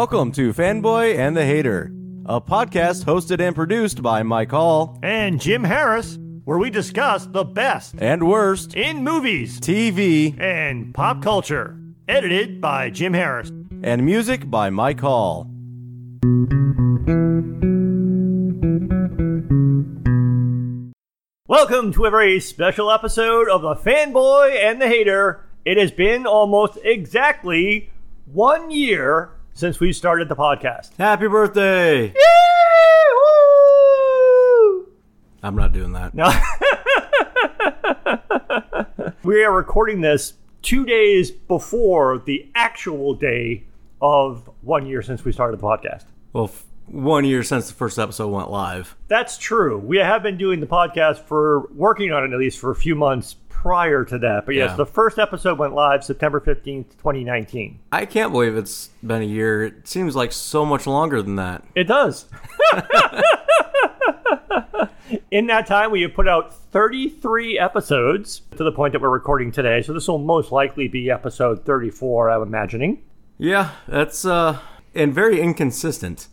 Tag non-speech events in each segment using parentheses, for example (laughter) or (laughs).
Welcome to Fanboy and the Hater, a podcast hosted and produced by Mike Hall and Jim Harris, where we discuss the best and worst in movies, TV, and pop culture. Edited by Jim Harris. and music by Mike Hall. Welcome to a very special episode of The Fanboy and the Hater. It has been almost exactly one year since we started the podcast. Happy birthday! I'm not doing that. No. (laughs) we are recording this two days before the actual day of one year since we started the podcast. Well, f- one year since the first episode went live. That's true. We have been doing the podcast for working on it at least for a few months prior to that. But yes, Yeah. the first episode went live September 15th, 2019. I can't believe it's been a year. It seems like so much longer than that. It does. (laughs) In that time, we have put out 33 episodes to the point that we're recording today. So this will most likely be episode 34, I'm imagining. Yeah, that's uh and very inconsistent.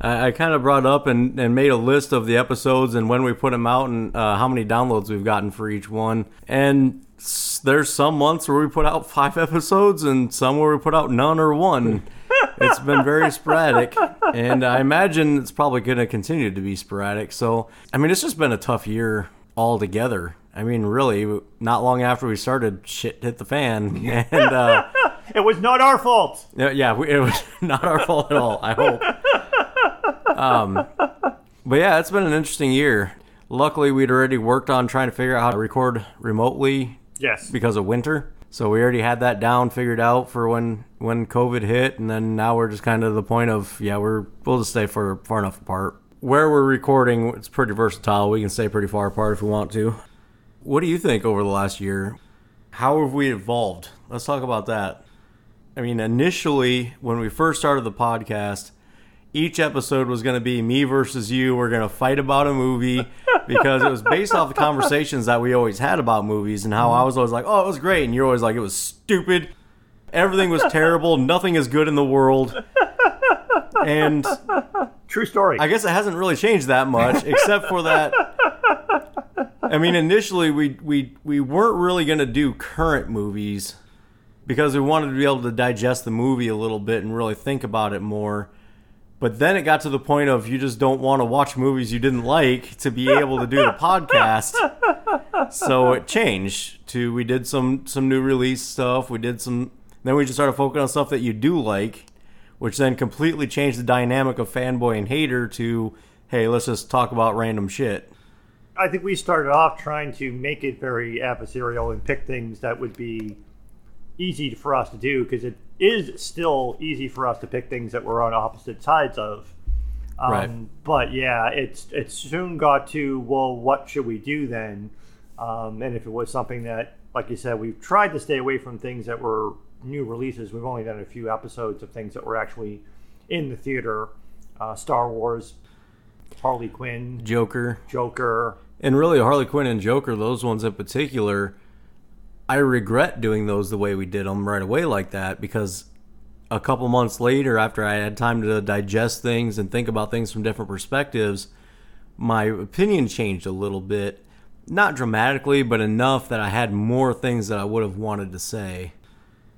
I, I kind of brought up and, and made a list of the episodes and when we put them out and uh, how many downloads we've gotten for each one. And there's some months where we put out five (laughs) episodes and some where we put out none or one. (laughs) it's been very sporadic, and I imagine it's probably going to continue to be sporadic. So, I mean, it's just been a tough year altogether. I mean, really, not long after we started, shit hit the fan, (laughs) and. Uh, It was not our fault. yeah, yeah, we- it was not our fault at all. I hope. Um, but yeah, it's been an interesting year. Luckily, we'd already worked on trying to figure out how to record remotely Yes. because of winter. So we already had that down figured out for when when COVID hit, and then now we're just kind of the point of yeah, we're we'll just stay far far enough apart. Where we're recording, it's pretty versatile. We can stay pretty far apart if we want to. What do you think over the last year? How have we evolved? Let's talk about that. I mean, initially, when we first started the podcast, each episode was going to be me versus you. We're going to fight about a movie because it was based off the (laughs) conversations that we always had about movies and how I was always like, oh, it was great. And you're always like, it was stupid. Everything was terrible. Nothing is good in the world. And True story. I guess it hasn't really changed that much, except for that. I mean, initially we we we weren't really going to do current movies because we wanted to be able to digest the movie a little bit and really think about it more. But then it got to the point of you just don't want to watch movies you didn't like to be able to do the podcast. So it changed to we did some some new release stuff. We did some then we just started focusing on stuff that you do like, which then completely changed the dynamic of fanboy and hater to hey, let's just talk about random shit. I think we started off trying to make it very adversarial and pick things that would be easy for us to do because it is still easy for us to pick things that we're on opposite sides of. Um, Right. But yeah, it's it soon got to well, what should we do then? Um, and if it was something that, like you said, we've tried to stay away from things that were new releases. We've only done a few episodes of things that were actually in the theater. Uh, Star Wars, Harley Quinn, Joker. Joker. And really, Harley Quinn and Joker, those ones in particular, I regret doing those the way we did them right away like that because a couple months later, after I had time to digest things and think about things from different perspectives, my opinion changed a little bit. Not dramatically, but enough that I had more things that I would have wanted to say.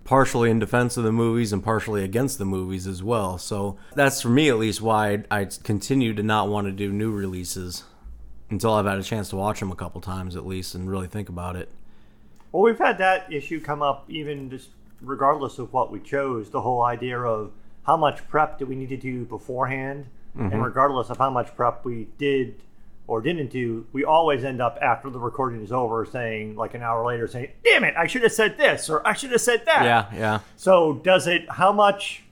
Partially in defense of the movies and partially against the movies as well. So that's for me at least why I, continue to not want to do new releases until I've had a chance to watch them a couple times at least and really think about it. Well, we've had that issue come up even just regardless of what we chose. The whole idea of how much prep do we need to do beforehand, and mm-hmm. regardless of how much prep we did or didn't do, we always end up after the recording is over saying, like an hour later, saying, "Damn it, I should have said this or I should have said that." Yeah, yeah. So, does it? How much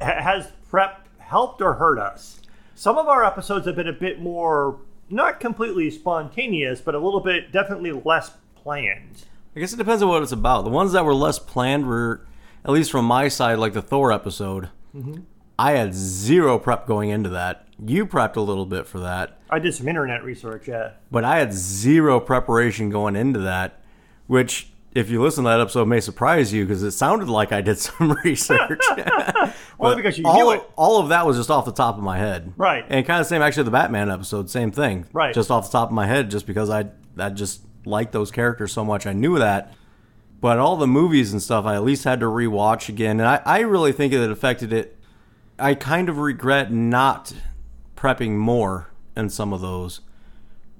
has prep helped or hurt us? Some of our episodes have been a bit more, not completely spontaneous, but a little bit definitely less planned. I guess it depends on what it's about. The ones that were less planned were, at least from my side, like the Thor episode. Mm-hmm. I had zero prep going into that. You prepped a little bit for that, I did some internet research. Yeah, but I had zero preparation going into that, which if you listen to that episode, may surprise you because it sounded like I did (laughs) some research. (laughs) Only because you all, knew of, it. all of that was just off the top of my head. Right. And kind of same, actually, the Batman episode, same thing. Right. Just off the top of my head, just because I, I just liked those characters so much. I knew that. But all the movies and stuff, I at least had to rewatch again. And I, I really think it affected it. I kind of regret not prepping more in some of those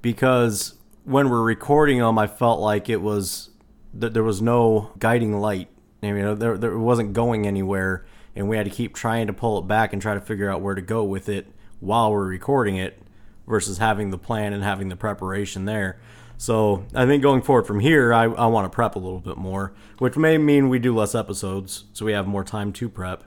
because when we're recording them, I felt like it was that there was no guiding light. I mean, there, there wasn't going anywhere, and we had to keep trying to pull it back and try to figure out where to go with it while we're recording it, versus having the plan and having the preparation there. So I think going forward from here, I, I want to prep a little bit more, which may mean we do less episodes, so we have more time to prep.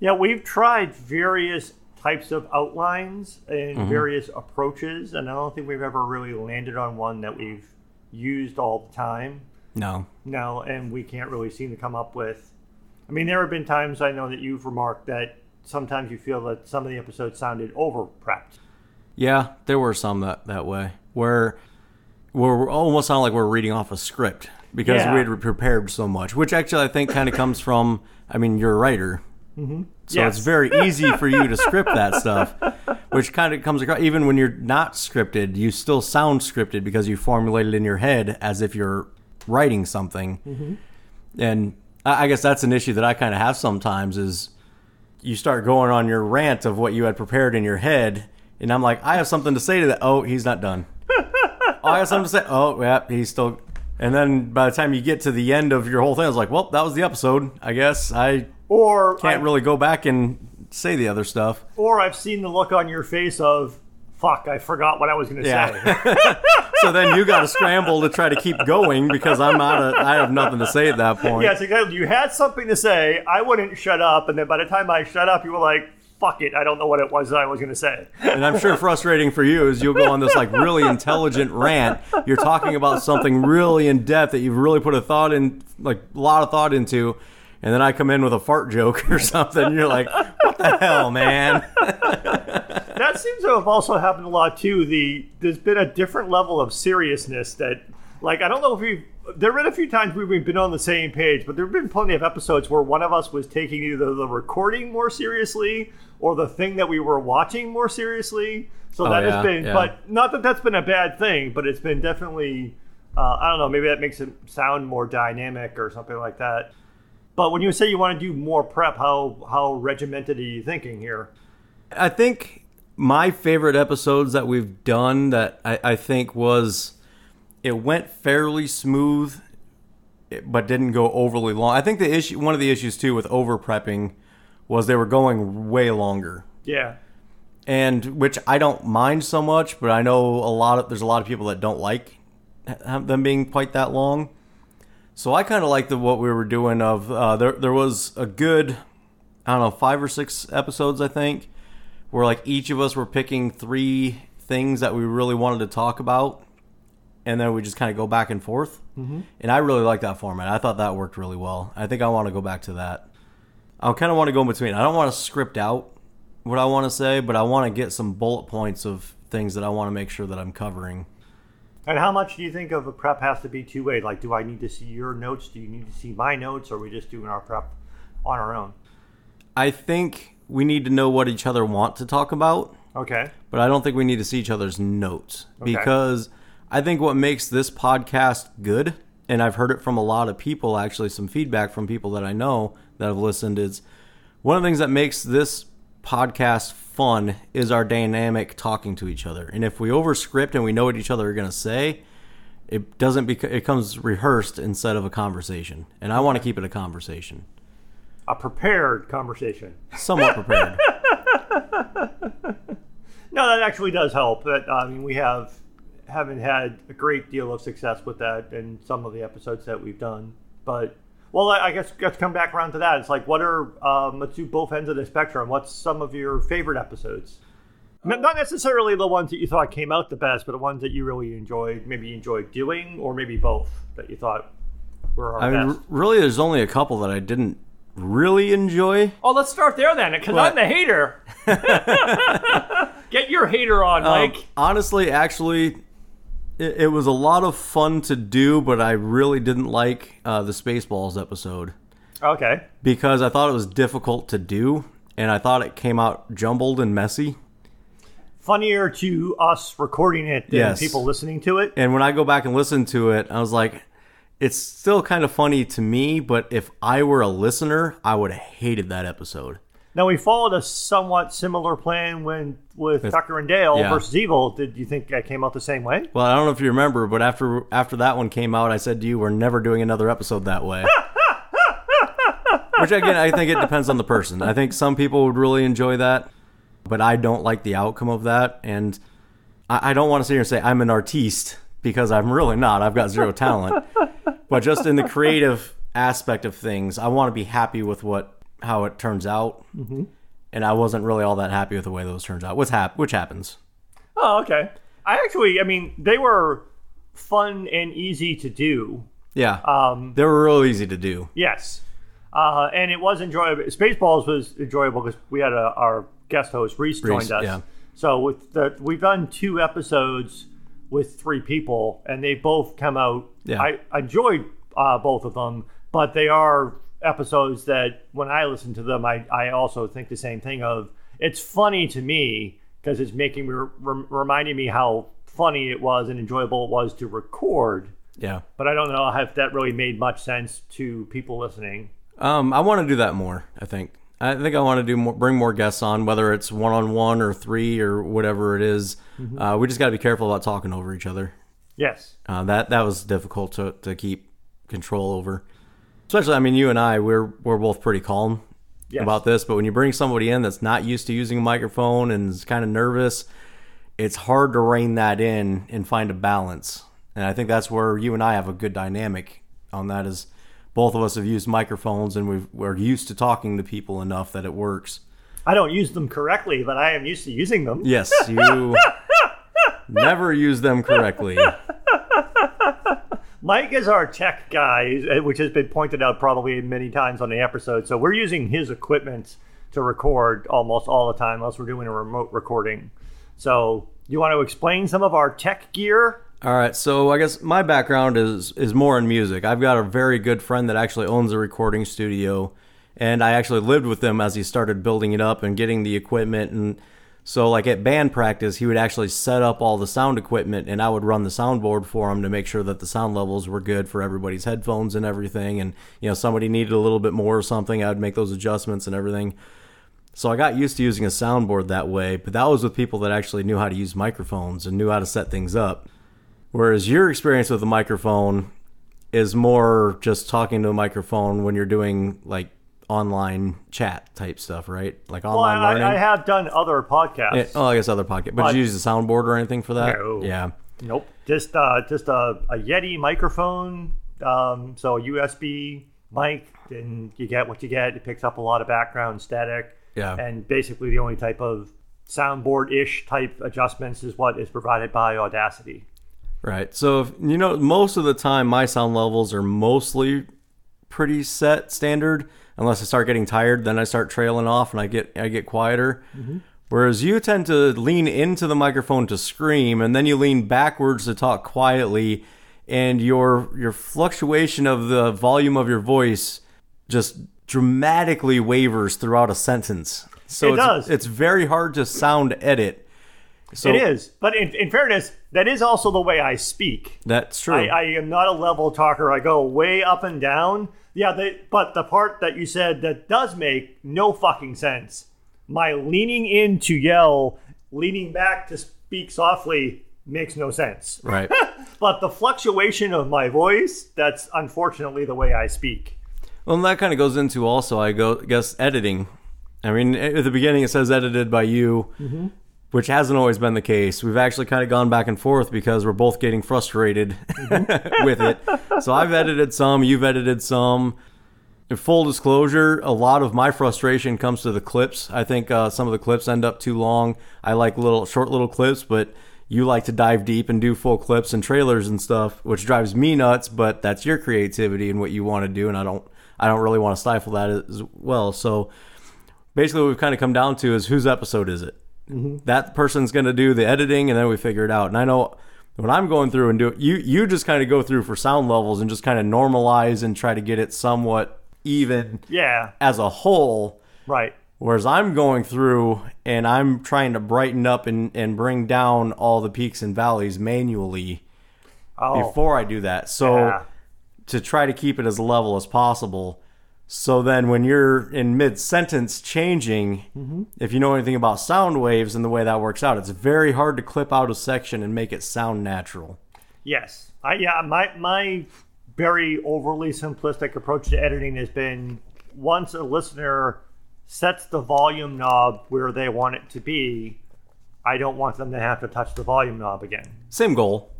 Yeah, we've tried various types of outlines and mm-hmm. various approaches, and I don't think we've ever really landed on one that we've used all the time. No, No, and we can't really seem to come up with. I mean, there have been times I know that you've remarked that sometimes you feel that some of the episodes sounded over prepped. Yeah, there were some that that way where where we almost sound like we're reading off a script because Yeah. we had prepared so much, which actually I think kind of comes from. I mean, you're a writer, mm-hmm. so Yes. it's very (laughs) easy for you to script that stuff, which kind of comes across. Even when you're not scripted, you still sound scripted because you formulate it in your head as if you're writing something. And I I guess that's an issue that I kind of have sometimes is you start going on your rant of what you had prepared in your head, and I'm like, I have something to say to that. Oh, he's not done. Oh, I have something to say. Oh, yeah, he's still. And then by the time you get to the end of your whole thing, I was like, well, that was the episode. I guess I Or can't I- really go back and say the other stuff. or I've seen the look on your face of fuck, I forgot what I was going to Yeah. say. (laughs) (laughs) So then you got to scramble to try to keep going because I'm out of. I have nothing to say at that point. yes, exactly. You had something to say. I wouldn't shut up, and then by the time I shut up, you were like, "Fuck it, I don't know what it was that I was going to say." And I'm sure frustrating for you is you'll go on this like really (laughs) intelligent rant. You're talking about something really in depth that you've really put a thought in, like a lot of thought into, and then I come in with a fart joke or something. And you're like, what the hell, man? (laughs) That seems to have also happened a lot too. The there's been a different level of seriousness that, like, I don't know if we've. There have been a few times we've been on the same page, but there have been plenty of episodes where one of us was taking either the recording more seriously or the thing that we were watching more seriously. So Oh, that yeah, has been, yeah. but not that that's been a bad thing, but it's been definitely. Uh, I don't know. Maybe that makes it sound more dynamic or something like that. But when you say you want to do more prep, how how regimented are you thinking here? I think my favorite episodes that we've done that I, I think was it went fairly smooth, but didn't go overly long. I think the issue, one of the issues too with over prepping, was they were going way longer. Yeah. and which I don't mind so much, but I know a lot of there's a lot of people that don't like them being quite that long. So I kind of like the what we were doing of uh, there. There was a good, I don't know, five or six episodes I think, where like each of us were picking three things that we really wanted to talk about, and then we just kind of go back and forth. Mm-hmm. And I really like that format. I thought that worked really well. I think I want to go back to that. I kind of want to go in between. I don't want to script out what I want to say, but I want to get some bullet points of things that I want to make sure that I'm covering. And how much do you think of a prep has to be two way? Like, do I need to see your notes? Do you need to see my notes? Or are we just doing our prep on our own? I think we need to know what each other want to talk about, Okay. but I don't think we need to see each other's notes Okay. because I think what makes this podcast good, and I've heard it from a lot of people, actually, some feedback from people that I know that have listened, is one of the things that makes this podcast fun is our dynamic talking to each other. And if we overscript and we know what each other are going to say, it doesn't bec- it comes rehearsed instead of a conversation. And I want to keep it a conversation. A prepared conversation. Somewhat prepared. (laughs) No, that actually does help. That I mean, we have haven't had a great deal of success with that in some of the episodes that we've done. But well, I I guess let's come back around to that. It's like, what are um, let's do both ends of the spectrum. What's some of your favorite episodes? N- Not necessarily the ones that you thought came out the best, but the ones that you really enjoyed, maybe you enjoyed doing, or maybe both that you thought were our I mean, best. r- really, there's only a couple that I didn't really enjoy. Oh, let's start there then, because I'm the hater. (laughs) (laughs) Get your hater on, Um, Mike. honestly, actually, It, it was a lot of fun to do, but I really didn't like uh, the Spaceballs episode Okay. because I thought it was difficult to do, and I thought it came out jumbled and messy. Funnier to us recording it than Yes. people listening to it. And when I go back and listen to it, I was like, it's still kind of funny to me, but if I were a listener, I would have hated that episode. Now we followed a somewhat similar plan when with Tucker and Dale yeah. versus Evil. Did you think that came out the same way? Well, I don't know if you remember, but after after that one came out, I said to you, "We're never doing another episode that way." (laughs) Which again, I think it depends on the person. I think some people would really enjoy that, but I don't like the outcome of that, and I, I don't want to sit here and say I'm an artiste because I'm really not. I've got zero talent. (laughs) but just in the creative aspect of things, I want to be happy with what how it turns out, mm-hmm. and I wasn't really all that happy with the way those turns out. What's hap- which happens. Oh, okay. I actually, I mean, they were fun and easy to do. Yeah, Um, they were real easy to do. yes, uh, and it was enjoyable. Spaceballs was enjoyable because we had a, our guest host Reese, joined us. yeah. So with the, we've done two episodes with three people, and they both come out. Yeah. I enjoyed uh, both of them, but they are episodes that when I listen to them, I, I also think the same thing of it's funny to me because it's making me re- reminding me how funny it was and enjoyable it was to record. Yeah. But I don't know if that really made much sense to people listening. Um, I want to do that more. I think. I think I want to do more, bring more guests on, whether it's one on one or three or whatever it is. Uh, we just got to be careful about talking over each other. Yes. Uh, that that was difficult to, to keep control over. Especially, I mean, you and I, we're we're both pretty calm Yes. about this. But when you bring somebody in that's not used to using a microphone and is kind of nervous, it's hard to rein that in and find a balance. And I think that's where you and I have a good dynamic on that. Is both of us have used microphones and we've, we're used to talking to people enough that it works. I don't use them correctly, but I am used to using them. Yes, you (laughs) never use them correctly. Mike is our tech guy, uh, which has been pointed out probably many times on the episode. So we're using his equipment to record almost all the time, unless we're doing a remote recording. So you want to explain some of our tech gear? All right, so I guess my background is is more in music. I've got a very good friend that actually owns a recording studio, and I actually lived with him as he started building it up and getting the equipment. And so, like at band practice, he would actually set up all the sound equipment, and I would run the soundboard for him to make sure that the sound levels were good for everybody's headphones and everything. And you know, somebody needed a little bit more or something, I would make those adjustments and everything. So I got used to using a soundboard that way, but that was with people that actually knew how to use microphones and knew how to set things up. Whereas your experience with a microphone is more just talking to a microphone when you're doing like online chat type stuff, right? Like Well, online I, learning. I have done other podcasts. Yeah, oh, I guess other pocket. But But- did you use a soundboard or anything for that? No. Yeah. Nope. Just uh, just a, a Yeti microphone. Um, so a USB mic, and you get what you get. It picks up a lot of background static. Yeah. And basically, the only type of soundboard-ish type adjustments is what is provided by Audacity. Right. So, if, you know, most of the time my sound levels are mostly pretty set standard unless I start getting tired, then I start trailing off and I get I get quieter. Whereas you tend to lean into the microphone to scream and then you lean backwards to talk quietly and your your fluctuation of the volume of your voice just dramatically wavers throughout a sentence. So It it's, does. it's very hard to sound edit. So it is, but in, in fairness, that is also the way I speak. That's true. I, I am not a level talker. I go way up and down. Yeah, they, but the part that you said that does make no fucking sense. My leaning in to yell, leaning back to speak softly makes no sense. right. (laughs) But the fluctuation of my voice, that's unfortunately the way I speak. Well, and that kind of goes into also, I go guess editing. I mean, at the beginning it says edited by you, mm-hmm. Which hasn't always been the case. We've actually kind of gone back and forth because we're both getting frustrated (laughs) with it. So I've edited some, you've edited some. In full disclosure, a lot of my frustration comes to the clips. I think uh, some of the clips end up too long. I like little short little clips, but you like to dive deep and do full clips and trailers and stuff, which drives me nuts. But that's your creativity and what you want to do, and I don't, I don't really want to stifle that as well. So basically, what we've kind of come down to is whose episode is it? Mm-hmm. That person's going to do the editing, and then we figure it out. And I know when I'm going through and do you you just kind of go through for sound levels and just kind of normalize and try to get it somewhat even Yeah. as a whole. Right. Whereas I'm going through and I'm trying to brighten up and, and bring down all the peaks and valleys manually Oh. before I do that. So yeah. to try to keep it as level as possible. So then when you're in mid sentence changing, Mm-hmm. if you know anything about sound waves and the way that works out, it's very hard to clip out a section and make it sound natural. Yes. I yeah, my my very overly simplistic approach to editing has been once a listener sets the volume knob where they want it to be, I don't want them to have to touch the volume knob again. Same goal.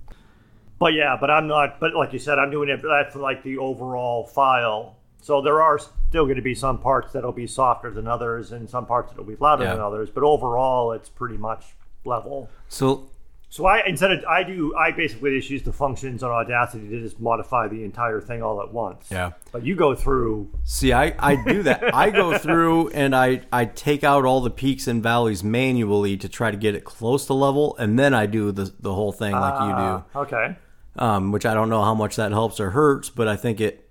But yeah, but I'm not but like you said, I'm doing it That's like the overall file. So there are still going to be some parts that'll be softer than others and some parts that'll be louder Yeah. than others, but overall it's pretty much level. So So I instead of I do I basically just use the functions on Audacity to just modify the entire thing all at once. yeah. But you go through See, I, I do that. I go (laughs) through and I, I take out all the peaks and valleys manually to try to get it close to level, and then I do the, the whole thing like you do. uh, okay. um, which I don't know how much that helps or hurts, but I think it,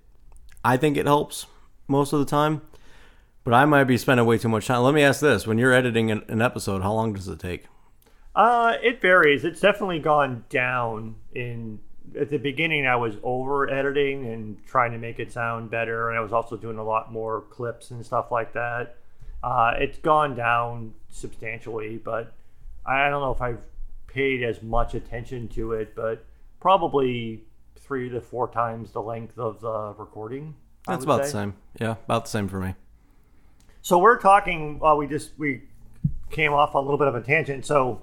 I think it helps most of the time. But I might be spending way too much time. Let me ask this: When you're editing an, episode, how long does it take? Uh, it varies. It's definitely gone down. In at the beginning, I was over editing and trying to make it sound better, and I was also doing a lot more clips and stuff like that. Uh, it's gone down substantially, but I don't know if I've paid as much attention to it, but probably three to four times the length of the recording. I That's about the same. Yeah, about the same for me. So we're talking. Uh, we just we came off a little bit of a tangent. So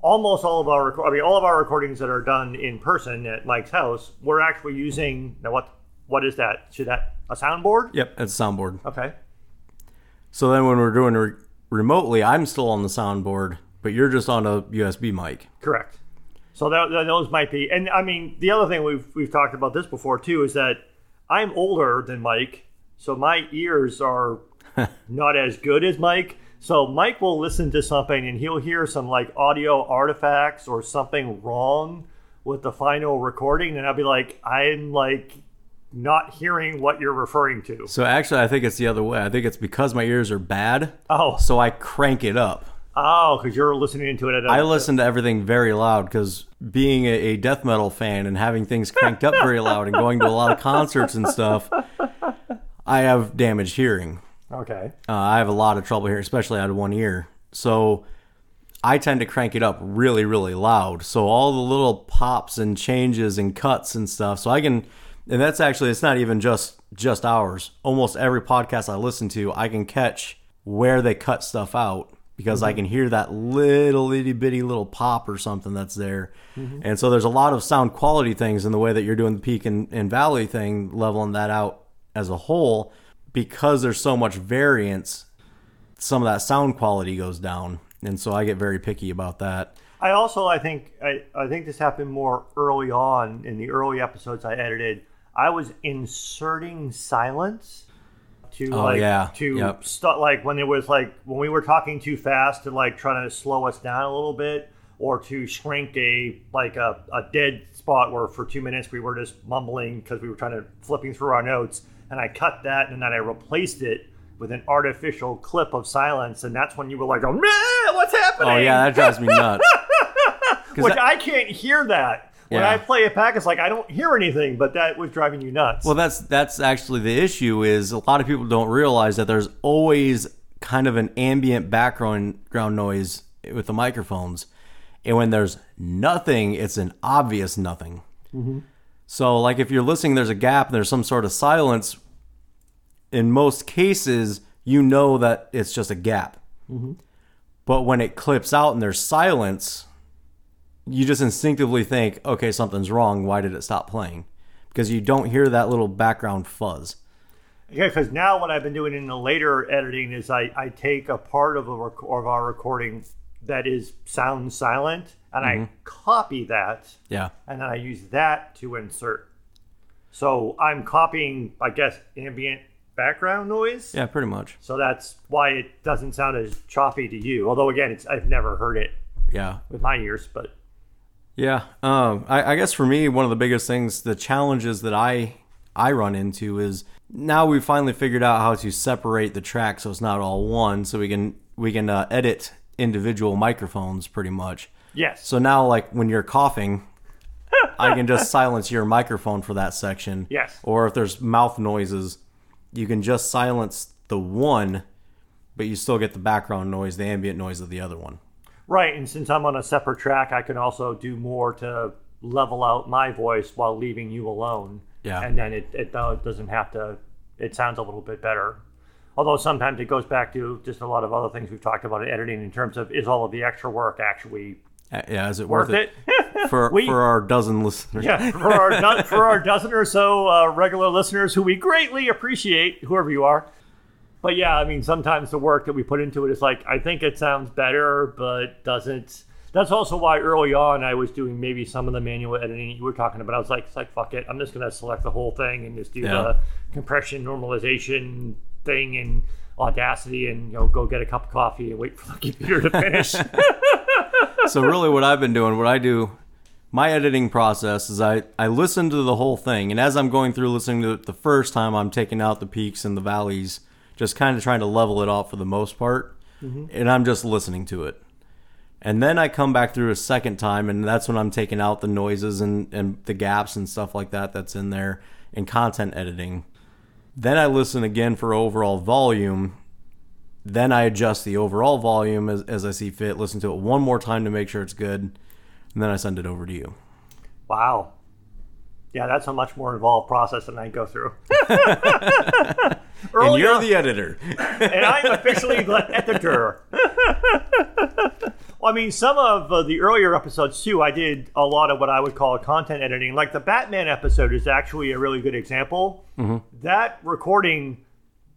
almost all of our, reco- I mean, all of our recordings that are done in person at Mike's house, we're actually using. Now, what what is that? Should that a soundboard? Yep, it's a soundboard. Okay. So then when we're doing re- remotely, I'm still on the soundboard, but you're just on a USB mic. Correct. So that, those might be, and I mean, the other thing we've we've talked about this before too is that I'm older than Mike, so my ears are (laughs) not as good as Mike. So Mike will listen to something and he'll hear some like audio artifacts or something wrong with the final recording, and I'll be like, I'm like not hearing what you're referring to. So actually, I think it's the other way. I think it's because my ears are bad, Oh, so I crank it up. Oh, because you're listening to it at a, I listen to everything very loud because being a, a death metal fan and having things cranked up very loud and going to a lot of concerts and stuff, I have damaged hearing. Okay. Uh, I have a lot of trouble hearing, especially out of one ear. So I tend to crank it up really, really loud. So all the little pops and changes and cuts and stuff. So I can, and that's actually it's not even just just ours. Almost every podcast I listen to, I can catch where they cut stuff out because I mm-hmm. can hear that little itty bitty little pop or something that's there. Mm-hmm. And so there's a lot of sound quality things in the way that you're doing the peak and, and valley thing, leveling that out as a whole. Because there's so much variance some of that sound quality goes down. And so i get very picky about that. I also I think I, I think this happened more early on in the early episodes I edited. I was inserting silence to Oh, like yeah. to Yep. stu- like when it was like when we were talking too fast to like trying to slow us down a little bit or to shrink a like a, a dead spot where for two minutes we were just mumbling because we were trying to flipping through our notes and I cut that and then I replaced it with an artificial clip of silence and that's when you were like oh man what's happening oh yeah that drives me nuts (laughs) which that- I can't hear that. When Yeah. I play it back, it's like I don't hear anything, but that was driving you nuts. well that's that's actually the issue is a lot of people don't realize that there's always kind of an ambient background ground noise with the microphones. And when there's nothing it's an obvious nothing. Mm-hmm. So like if you're listening there's a gap and there's some sort of silence in most cases you know that it's just a gap. Mm-hmm. But when it clips out and there's silence you just instinctively think okay something's wrong. Why did it stop playing? Because you don't hear that little background fuzz. Yeah, because now what I've been doing in the later editing is I, I take a part of a rec- of our recording that is sound silent and I mm-hmm. copy that. Yeah. And then I use that to insert. So I'm copying, I guess, ambient background noise. yeah pretty much. So that's why it doesn't sound as choppy to you. Although again, it's I've never heard it yeah. with my ears, but Yeah, um, I, I guess for me, one of the biggest things, the challenges that I I run into is now we've finally figured out how to separate the track so it's not all one, so we can we can uh, edit individual microphones pretty much. Yes. So now, like when you're coughing, (laughs) I can just silence your microphone for that section. Yes. Or if there's mouth noises, you can just silence the one, but you still get the background noise, the ambient noise of the other one. Right, and since I'm on a separate track, I can also do more to level out my voice while leaving you alone. Yeah. And then it, it uh, doesn't have to, it sounds a little bit better. Although sometimes it goes back to just a lot of other things we've talked about in editing in terms of is all of the extra work actually Uh, Yeah, is it worth worth, it? for (laughs) We- for our dozen listeners? yeah, for our, do- for our dozen or so uh, regular listeners who we greatly appreciate, whoever you are. But yeah, I mean, sometimes the work that we put into it is like, I think it sounds better, but doesn't. That's also why early on I was doing maybe some of the manual editing you were talking about. I was like, it's like fuck it, I'm just gonna select the whole thing and just do Yeah. the compression normalization thing and Audacity and you know go get a cup of coffee and wait for the (laughs) computer to finish. (laughs) (laughs) so really what i've been doing what i do my editing process is I, I listen to the whole thing and as i'm going through listening to it the first time i'm taking out the peaks and the valleys just kind of trying to level it off for the most part. Mm-hmm. And i'm just listening to it. And then i come back through a second time and that's when i'm taking out the noises and, and the gaps and stuff like that that's in there in content editing. Then i listen again for overall volume. Then I adjust the overall volume as, as I see fit, listen to it one more time to make sure it's good, and then I send it over to you. Wow. Yeah, that's a much more involved process than I go through. (laughs) and you're the editor. (laughs) and I'm officially the editor. well, I mean, some of uh, the earlier episodes too, I did a lot of what I would call content editing. Like the Batman episode is actually a really good example. That recording,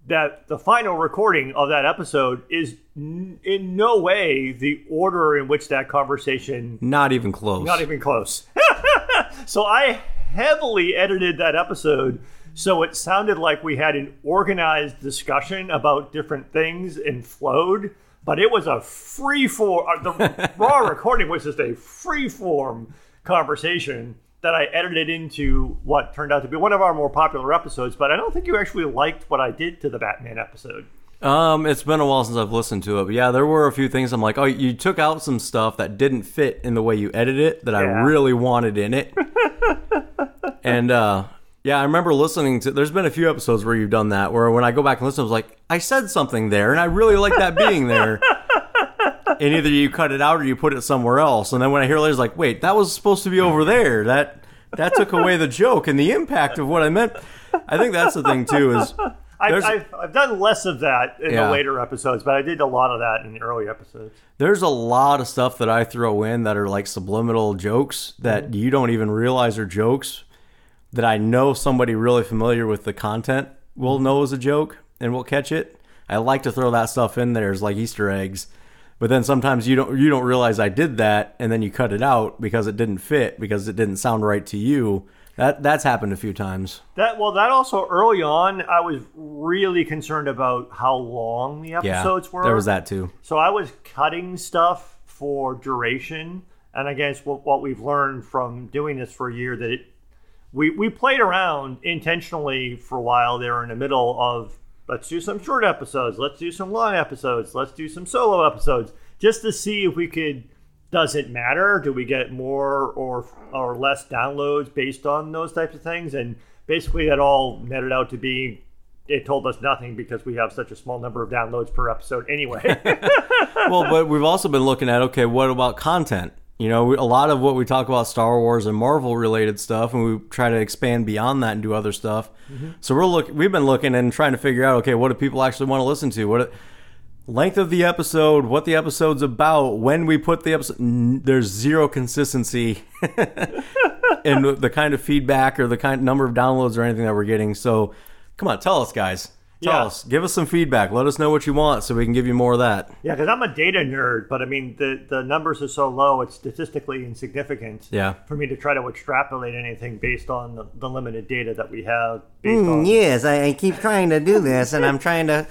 that the final recording of that episode is n- in no way the order in which that conversation Not even close. not even close. (laughs) so I heavily edited that episode so it sounded like we had an organized discussion about different things and flowed, but it was a free form. uh, The (laughs) raw recording was just a free form conversation that I edited into what turned out to be one of our more popular episodes. But I don't think you actually liked what I did to the Batman episode. Um, it's been a while since I've listened to it, but yeah, there were a few things I'm like, oh, you took out some stuff that didn't fit in the way you edited it that I really wanted in it. (laughs) and uh yeah, I remember listening to there's been a few episodes where you've done that where when I go back and listen, I was like, I said something there and I really like that being there. (laughs) and either you cut it out or you put it somewhere else. And then when I hear later, it's like, wait, that was supposed to be over there. That that took away the joke and the impact of what I meant. I think that's the thing too is I've, I've, I've done less of that in Yeah. the later episodes, but I did a lot of that in the early episodes. there's a lot of stuff that I throw in that are like subliminal jokes that mm-hmm. you don't even realize are jokes that I know somebody really familiar with the content will mm-hmm. know is a joke and will catch it. I like to throw that stuff in there as like Easter eggs. But then sometimes you don't you don't realize I did that and then you cut it out because it didn't fit because it didn't sound right to you. That that's happened a few times. That well, that also early on, I was really concerned about how long the Yeah. episodes were. There was that too. So I was cutting stuff for duration, and I guess what, what we've learned from doing this for a year that it we we played around intentionally for a while there in the middle of let's do some short episodes, let's do some long episodes, let's do some solo episodes, just to see if we could. Does it matter? Do we get more or or less downloads based on those types of things? And basically, that all netted out to be it told us nothing because we have such a small number of downloads per episode anyway. (laughs) well, but we've also been looking at okay, what about content? You know, a lot of what we talk about Star Wars and Marvel related stuff, and we try to expand beyond that and do other stuff. Mm-hmm. So we're look, we've been looking and trying to figure out okay, what do people actually want to listen to? What length of the episode? What the episode's about? When we put the episode? There's zero consistency (laughs) in the- kind of feedback or the kind number of downloads or anything that we're getting. So, come on, tell us, guys. Tell Yeah. us. Give us some feedback. Let us know what you want so we can give you more of that. yeah, because I'm a data nerd, but I mean the the numbers are so low, it's statistically insignificant. Yeah. For me to try to extrapolate anything based on the, the limited data that we have. Based on Mm, yes, I, I keep trying to do this, and I'm trying to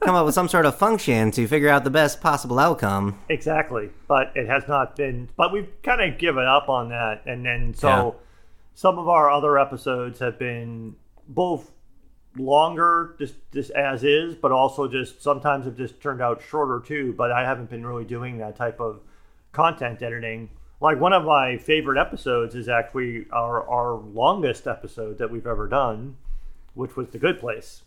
come up with some sort of function to figure out the best possible outcome. Exactly, but it has not been. But we've kind of given up on that, and then so Yeah. some of our other episodes have been both longer, just just as is, but also just sometimes have just turned out shorter too. But I haven't been really doing that type of content editing. Like one of my favorite episodes is actually our our longest episode that we've ever done, which was the Good Place.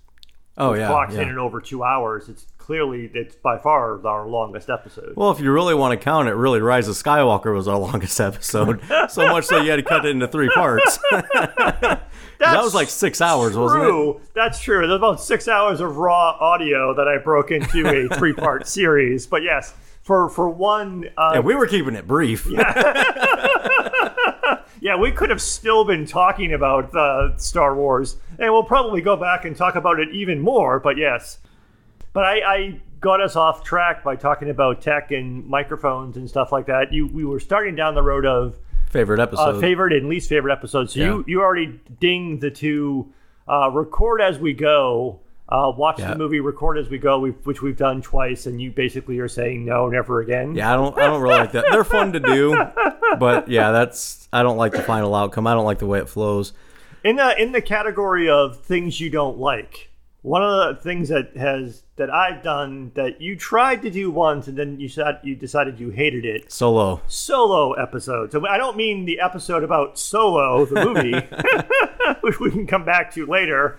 Oh yeah. Clocks yeah. in at over two hours. It's clearly it's by far our longest episode. Well, if you really want to count it, really, Rise of Skywalker was our (laughs) longest episode. (laughs) so much so you had to cut it into three parts. (laughs) that was like six hours, wasn't it? True. That's true. There's about six hours of raw audio that I broke into a three part series. But yes, for for one, uh, And we were keeping it brief. yeah, we could have still been talking about uh, Star Wars, and we'll probably go back and talk about it even more. But yes, but I, I got us off track by talking about tech and microphones and stuff like that. You we were starting down the road of Favorite uh, episode. favorite and least favorite episodes. So Yeah. you you already dinged the two uh, record as we go. Uh, watch Yeah. the movie, record as we go, we which we've done twice, and you basically are saying no, never again. yeah, I don't. I don't really like that. They're fun to do, but yeah, that's. I don't like the final outcome. I don't like the way it flows. In the in the category of things you don't like, one of the things that has that I've done that you tried to do once and then you said you decided you hated it. Solo. Solo episode. So I don't mean the episode about Solo, the movie, (laughs) which we can come back to later.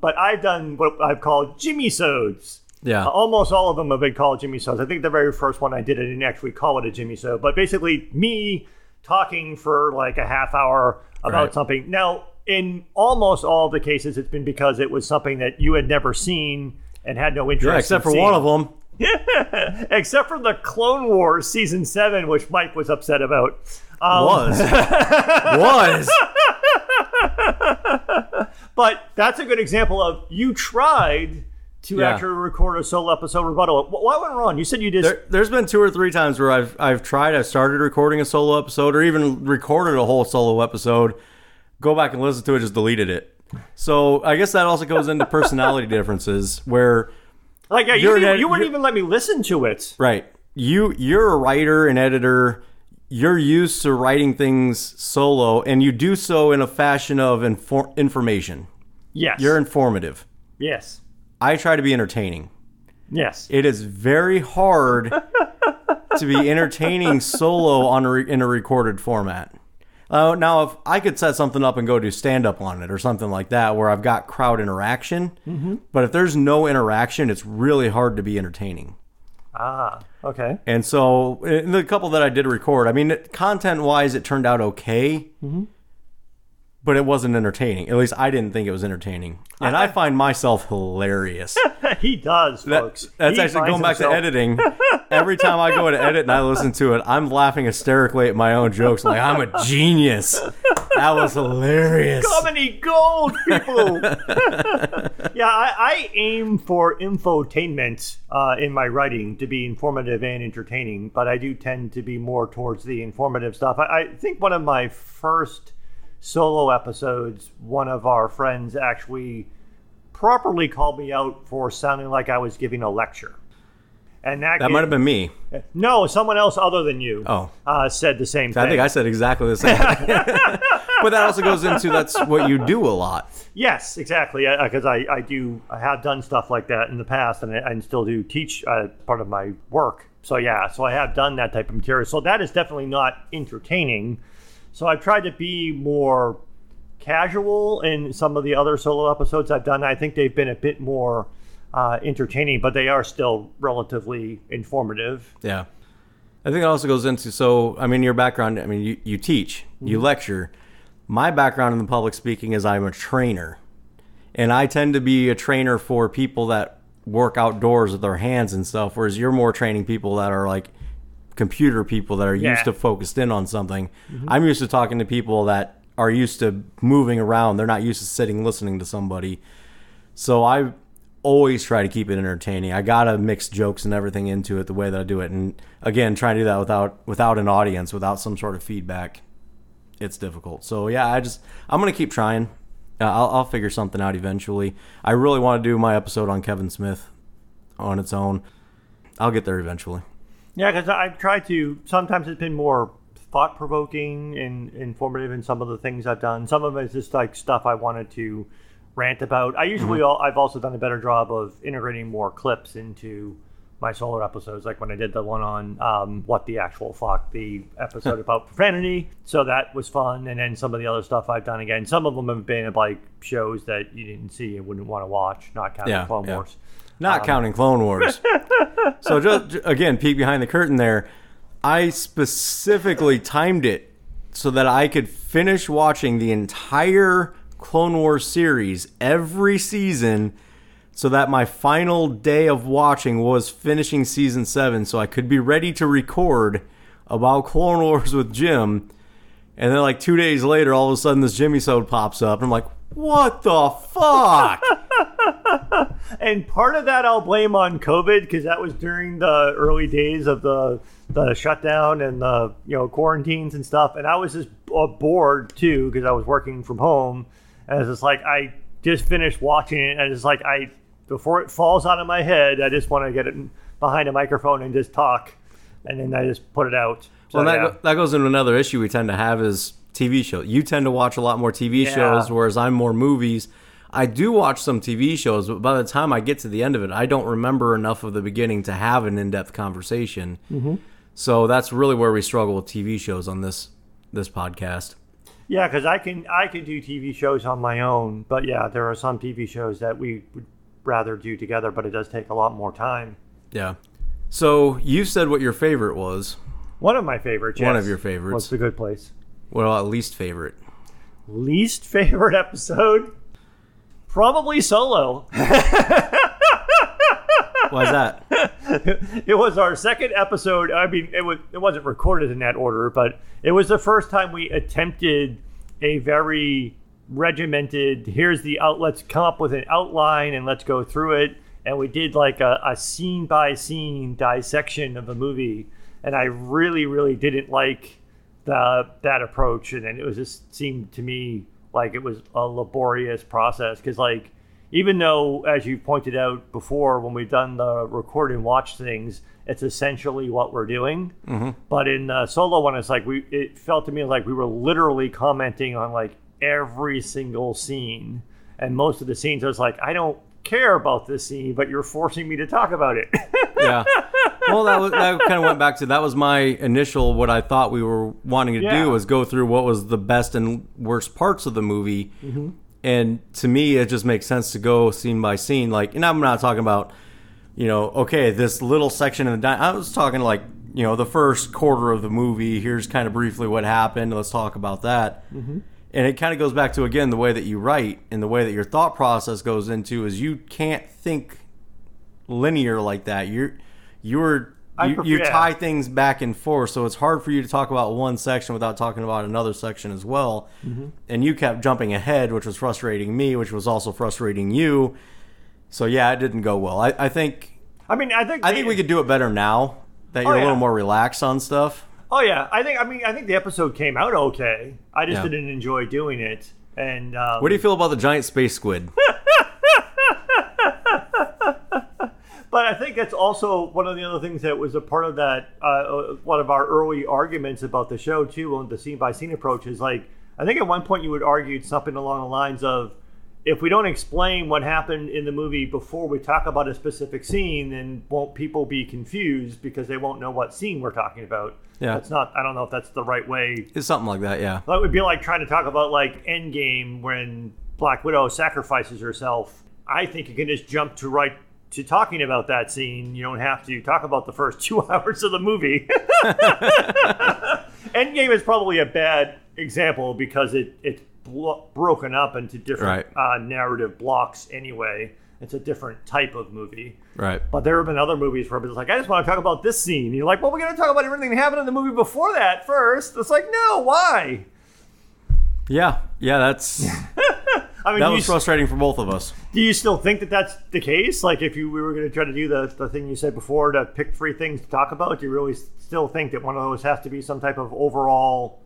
But I've done what I've called Jimmy Sodes. Yeah. Uh, almost all of them have been called Jimmy Sodes. I think the very first one I did, I didn't actually call it a Jimmy Sode, but basically me talking for like a half hour about Right. something. Now, in almost all the cases, it's been because it was something that you had never seen and had no interest. Yeah, except in for one of them. (laughs) except for the Clone Wars season seven, which Mike was upset about. Um, Was. (laughs) was. But that's a good example of you tried to Yeah. actually record a solo episode rebuttal. Wh- What went wrong? You said you did. There, there's been two or three times where I've I've tried. I've started recording a solo episode, or even recorded a whole solo episode. Go back and listen to it, just deleted it. So I guess that also goes into personality differences, where like yeah, you, you're didn't- an ed- you wouldn't even let me listen to it. right you you're a writer and editor. You're used to writing things solo, and you do so in a fashion of infor- information. Yes, You're informative. yes, I try to be entertaining. yes. It is very hard (laughs) to be entertaining solo on a re- in a recorded format. Uh, now, if I could set something up and go do stand up on it or something like that, where I've got crowd interaction, Mm-hmm. but if there's no interaction, it's really hard to be entertaining. ah, okay. And so, in the couple that I did record, I mean, content wise, it turned out okay, Mm-hmm. But it wasn't entertaining. At least I didn't think it was entertaining. And I (laughs) find myself hilarious. (laughs) he does, That- folks. that's He actually going back himself- to editing. (laughs) Every time I go to edit and I listen to it, I'm laughing hysterically at my own jokes. Like I'm a genius. That was hilarious. Comedy gold, people. yeah, I, I aim for infotainment uh, in my writing to be informative and entertaining, but I do tend to be more towards the informative stuff. I, I think one of my first solo episodes, one of our friends actually properly called me out for sounding like I was giving a lecture. And that, That might have been me. no, someone else other than you Oh. uh, said the same thing. I think I said exactly the same thing. (laughs) but that also goes into that's what you do a lot. Yes, exactly. Because I, I do I have done stuff like that in the past, and I, I still do teach uh, part of my work. So yeah, so I have done that type of material. So that is definitely not entertaining. So I've tried to be more casual in some of the other solo episodes I've done. I think they've been a bit more uh, entertaining, but they are still relatively informative. Yeah. I think it also goes into so I mean your background I mean you, you teach, you lecture. My background in the public speaking is I'm a trainer. And I tend to be a trainer for people that work outdoors with their hands and stuff, whereas you're more training people that are like computer people that are Yeah. used to focused in on something. I'm used to talking to people that are used to moving around. They're not used to sitting listening to somebody. So I always try to keep it entertaining. I gotta mix jokes and everything into it the way that I do it. And again, trying to do that without without an audience, without some sort of feedback, it's difficult. So yeah, I just I'm gonna keep trying. Uh, I'll, I'll figure something out eventually. I really want to do my episode on Kevin Smith. on its own. I'll get there eventually. Yeah, because I've tried to. Sometimes it's been more thought provoking and informative in some of the things I've done. Some of it is just like stuff I wanted to rant about. I usually al- I've also done a better job of integrating more clips into my solo episodes, like when I did the one on um, what the actual fuck, the episode (laughs) about profanity. So that was fun, and then some of the other stuff I've done again. Some of them have been like shows that you didn't see and wouldn't want to watch, not counting Yeah, Clone yeah. Wars. Not um, counting Clone Wars. (laughs) so just again, peek behind the curtain there. I specifically timed it so that I could finish watching the entire Clone Wars series every season so that my final day of watching was finishing season 7 so I could be ready to record about Clone Wars with Jim. And then like 2 days later all of a sudden this Jimmy Sode pops up and I'm like, "What the fuck?" (laughs) And part of that I'll blame on COVID because that was during the early days of the the shutdown and the you know quarantines and stuff. And I was just uh, bored too because I was working from home. And it's just like I just finished watching it, and it's like I before it falls out of my head, I just want to get it behind a microphone and just talk, and then I just put it out. So, Well, that, yeah. that goes into another issue we tend to have is TV shows. You tend to watch a lot more TV Yeah. shows, whereas I'm more movies. I do watch some TV shows, but by the time I get to the end of it, I don't remember enough of the beginning to have an in-depth conversation. Mm-hmm. So that's really where we struggle with TV shows on this this podcast. Yeah, because I can I can do TV shows on my own, but yeah, there are some TV shows that we would rather do together, but it does take a lot more time. Yeah. So you said what your favorite was. One of my favorites. One yes, of your favorites. What's the Good Place. Well, at least favorite. Least (laughs) favorite episode? Probably Solo. (laughs) Why's that? (laughs) it was our second episode. I mean, it was it wasn't recorded in that order, but it was the first time we attempted a very regimented. Here's the out. Let's come up with an outline and let's go through it. And we did like a, a scene by scene dissection of the movie, and I really, really didn't like the that approach. And then it was just seemed to me like it was a laborious process because like even though, as you pointed out before, when we've done the record and watch things, it's essentially what we're doing. Mm-hmm. But in the solo one, it's like we. It felt to me like we were literally commenting on like every single scene, and most of the scenes, I was like, I don't care about this scene, but you're forcing me to talk about it. (laughs) yeah. Well, that was, that kind of went back to that was my initial what I thought we were wanting to Yeah. do was go through what was the best and worst parts of the movie, mm-hmm. and to me it just makes sense to go scene by scene. Like, and I'm not talking about you know, okay, this little section in the di- I was talking like you know the first quarter of the movie. Here's kind of briefly what happened. Let's talk about that. Mm-hmm. And it kind of goes back to again the way that you write and the way that your thought process goes into is you can't think linear like that. You're you're you, prefer- you yeah. tie things back and forth, so it's hard for you to talk about one section without talking about another section as well. Mm-hmm. And you kept jumping ahead, which was frustrating me, which was also frustrating you. So yeah, it didn't go well. I, I think I mean, I think I think we could do it better now that you're a Oh, yeah. little more relaxed on stuff. Oh yeah, I think I mean I think the episode came out okay. I just Yeah. didn't enjoy doing it. And um, What do you feel about the giant space squid? (laughs) But I think that's also one of the other things that was a part of that. Uh, uh, one of our early arguments about the show too, on the scene by scene approach, is like I think at one point you would argue something along the lines of, if we don't explain what happened in the movie before we talk about a specific scene, then won't people be confused because they won't know what scene we're talking about? Yeah. that's not. I don't know if that's the right way It's something like that, yeah. that would be like trying to talk about like Endgame when Black Widow sacrifices herself. I think you can just jump to right to talking about that scene. You don't have to talk about the first (laughs) two hours of the movie. (laughs) (laughs) Endgame is probably a bad example because it it's blo- broken up into different uh, narrative blocks anyway. It's a different type of movie. Right. But there have been other movies where it's like, I just want to talk about this scene. And you're like, well, we're going to talk about everything that happened in the movie before that first. It's like, no, why? Yeah, yeah, that's (laughs) I mean, that was frustrating for both of us. do you still think that that's the case? Like, if you we were going to try to do the, the thing you said before to pick three things to talk about, do you really still think that one of those has to be some type of overall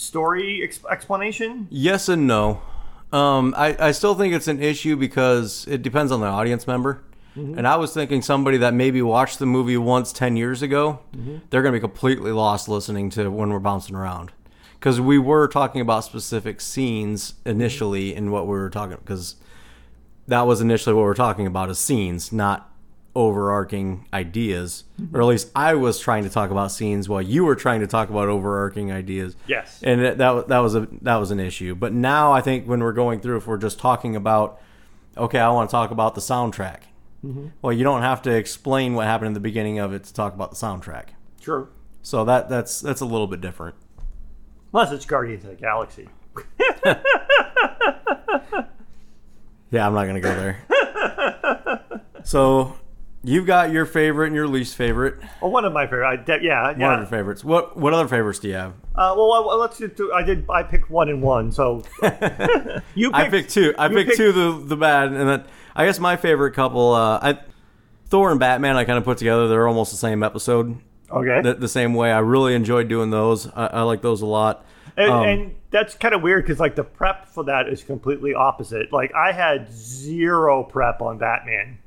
story ex- explanation? Yes and no. Um, I, I still think it's an issue because it depends on the audience member. And I was thinking somebody that maybe watched the movie once 10 years ago, they're going to be completely lost listening to when we're bouncing around. Because we were talking about specific scenes initially in what we were talking because that was initially what we were talking about is scenes, not overarching ideas. Or at least I was trying to talk about scenes while you were trying to talk about overarching ideas Yes. and that that was a that was an issue. But now I think when we're going through, if we're just talking about, okay, I want to talk about the soundtrack. Mm-hmm. Well, you don't have to explain what happened in the beginning of it to talk about the soundtrack. Sure. So that that's that's a little bit different. Unless it's Guardians of the Galaxy. (laughs) Yeah, I'm not gonna go there. (laughs) so you've got your favorite and your least favorite. Well, one of my favorite. I, de- yeah, One of yeah. your favorites. What what other favorites do you have? Uh, well, well, let's do. two- I did. I picked one and one. So (laughs) you. Picked, I picked two. I picked, picked- two the the bad, and then I guess my favorite couple. Uh, I Thor and Batman. I kind of put together. They're almost the same episode. Okay. the, the same way. I really enjoyed doing those. I, I like those a lot. And, Um, and that's kind of weird because like the prep for that is completely opposite. Like I had zero prep on Batman,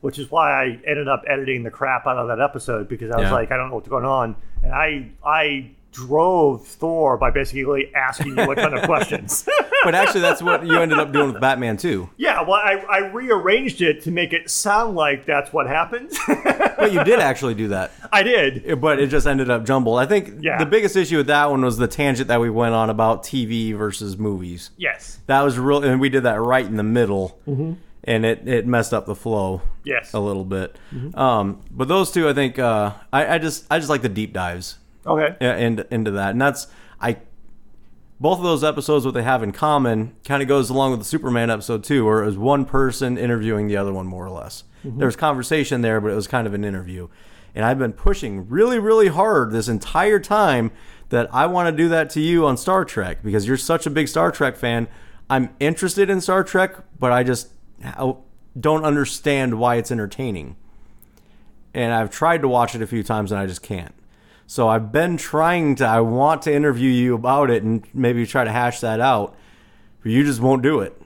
which is why I ended up editing the crap out of that episode because I was Yeah. like, I don't know what's going on, and I I drove Thor by basically asking you a ton of (laughs) questions. But actually, that's what you ended up doing with Batman too. yeah, well, I, I rearranged it to make it sound like that's what happened. (laughs) But you did actually do that. I did. But it just ended up jumbled. I think Yeah. the biggest issue with that one was the tangent that we went on about TV versus movies. Yes. That was real, and we did that right in the middle, mm-hmm. And it, it messed up the flow Yes. a little bit. Um, but those two, I think, uh, I, I just I just like the deep dives. Okay. yeah, into into that, and that's I. Both of those episodes, what they have in common, kind of goes along with the Superman episode too, where it was one person interviewing the other one more or less. There was conversation there, but it was kind of an interview. And I've been pushing really, really hard this entire time that I want to do that to you on Star Trek because you're such a big Star Trek fan. I'm interested in Star Trek, but I just I don't understand why it's entertaining and I've tried to watch it a few times and I just can't. So I've been trying to I want to interview you about it and maybe try to hash that out, but you just won't do it.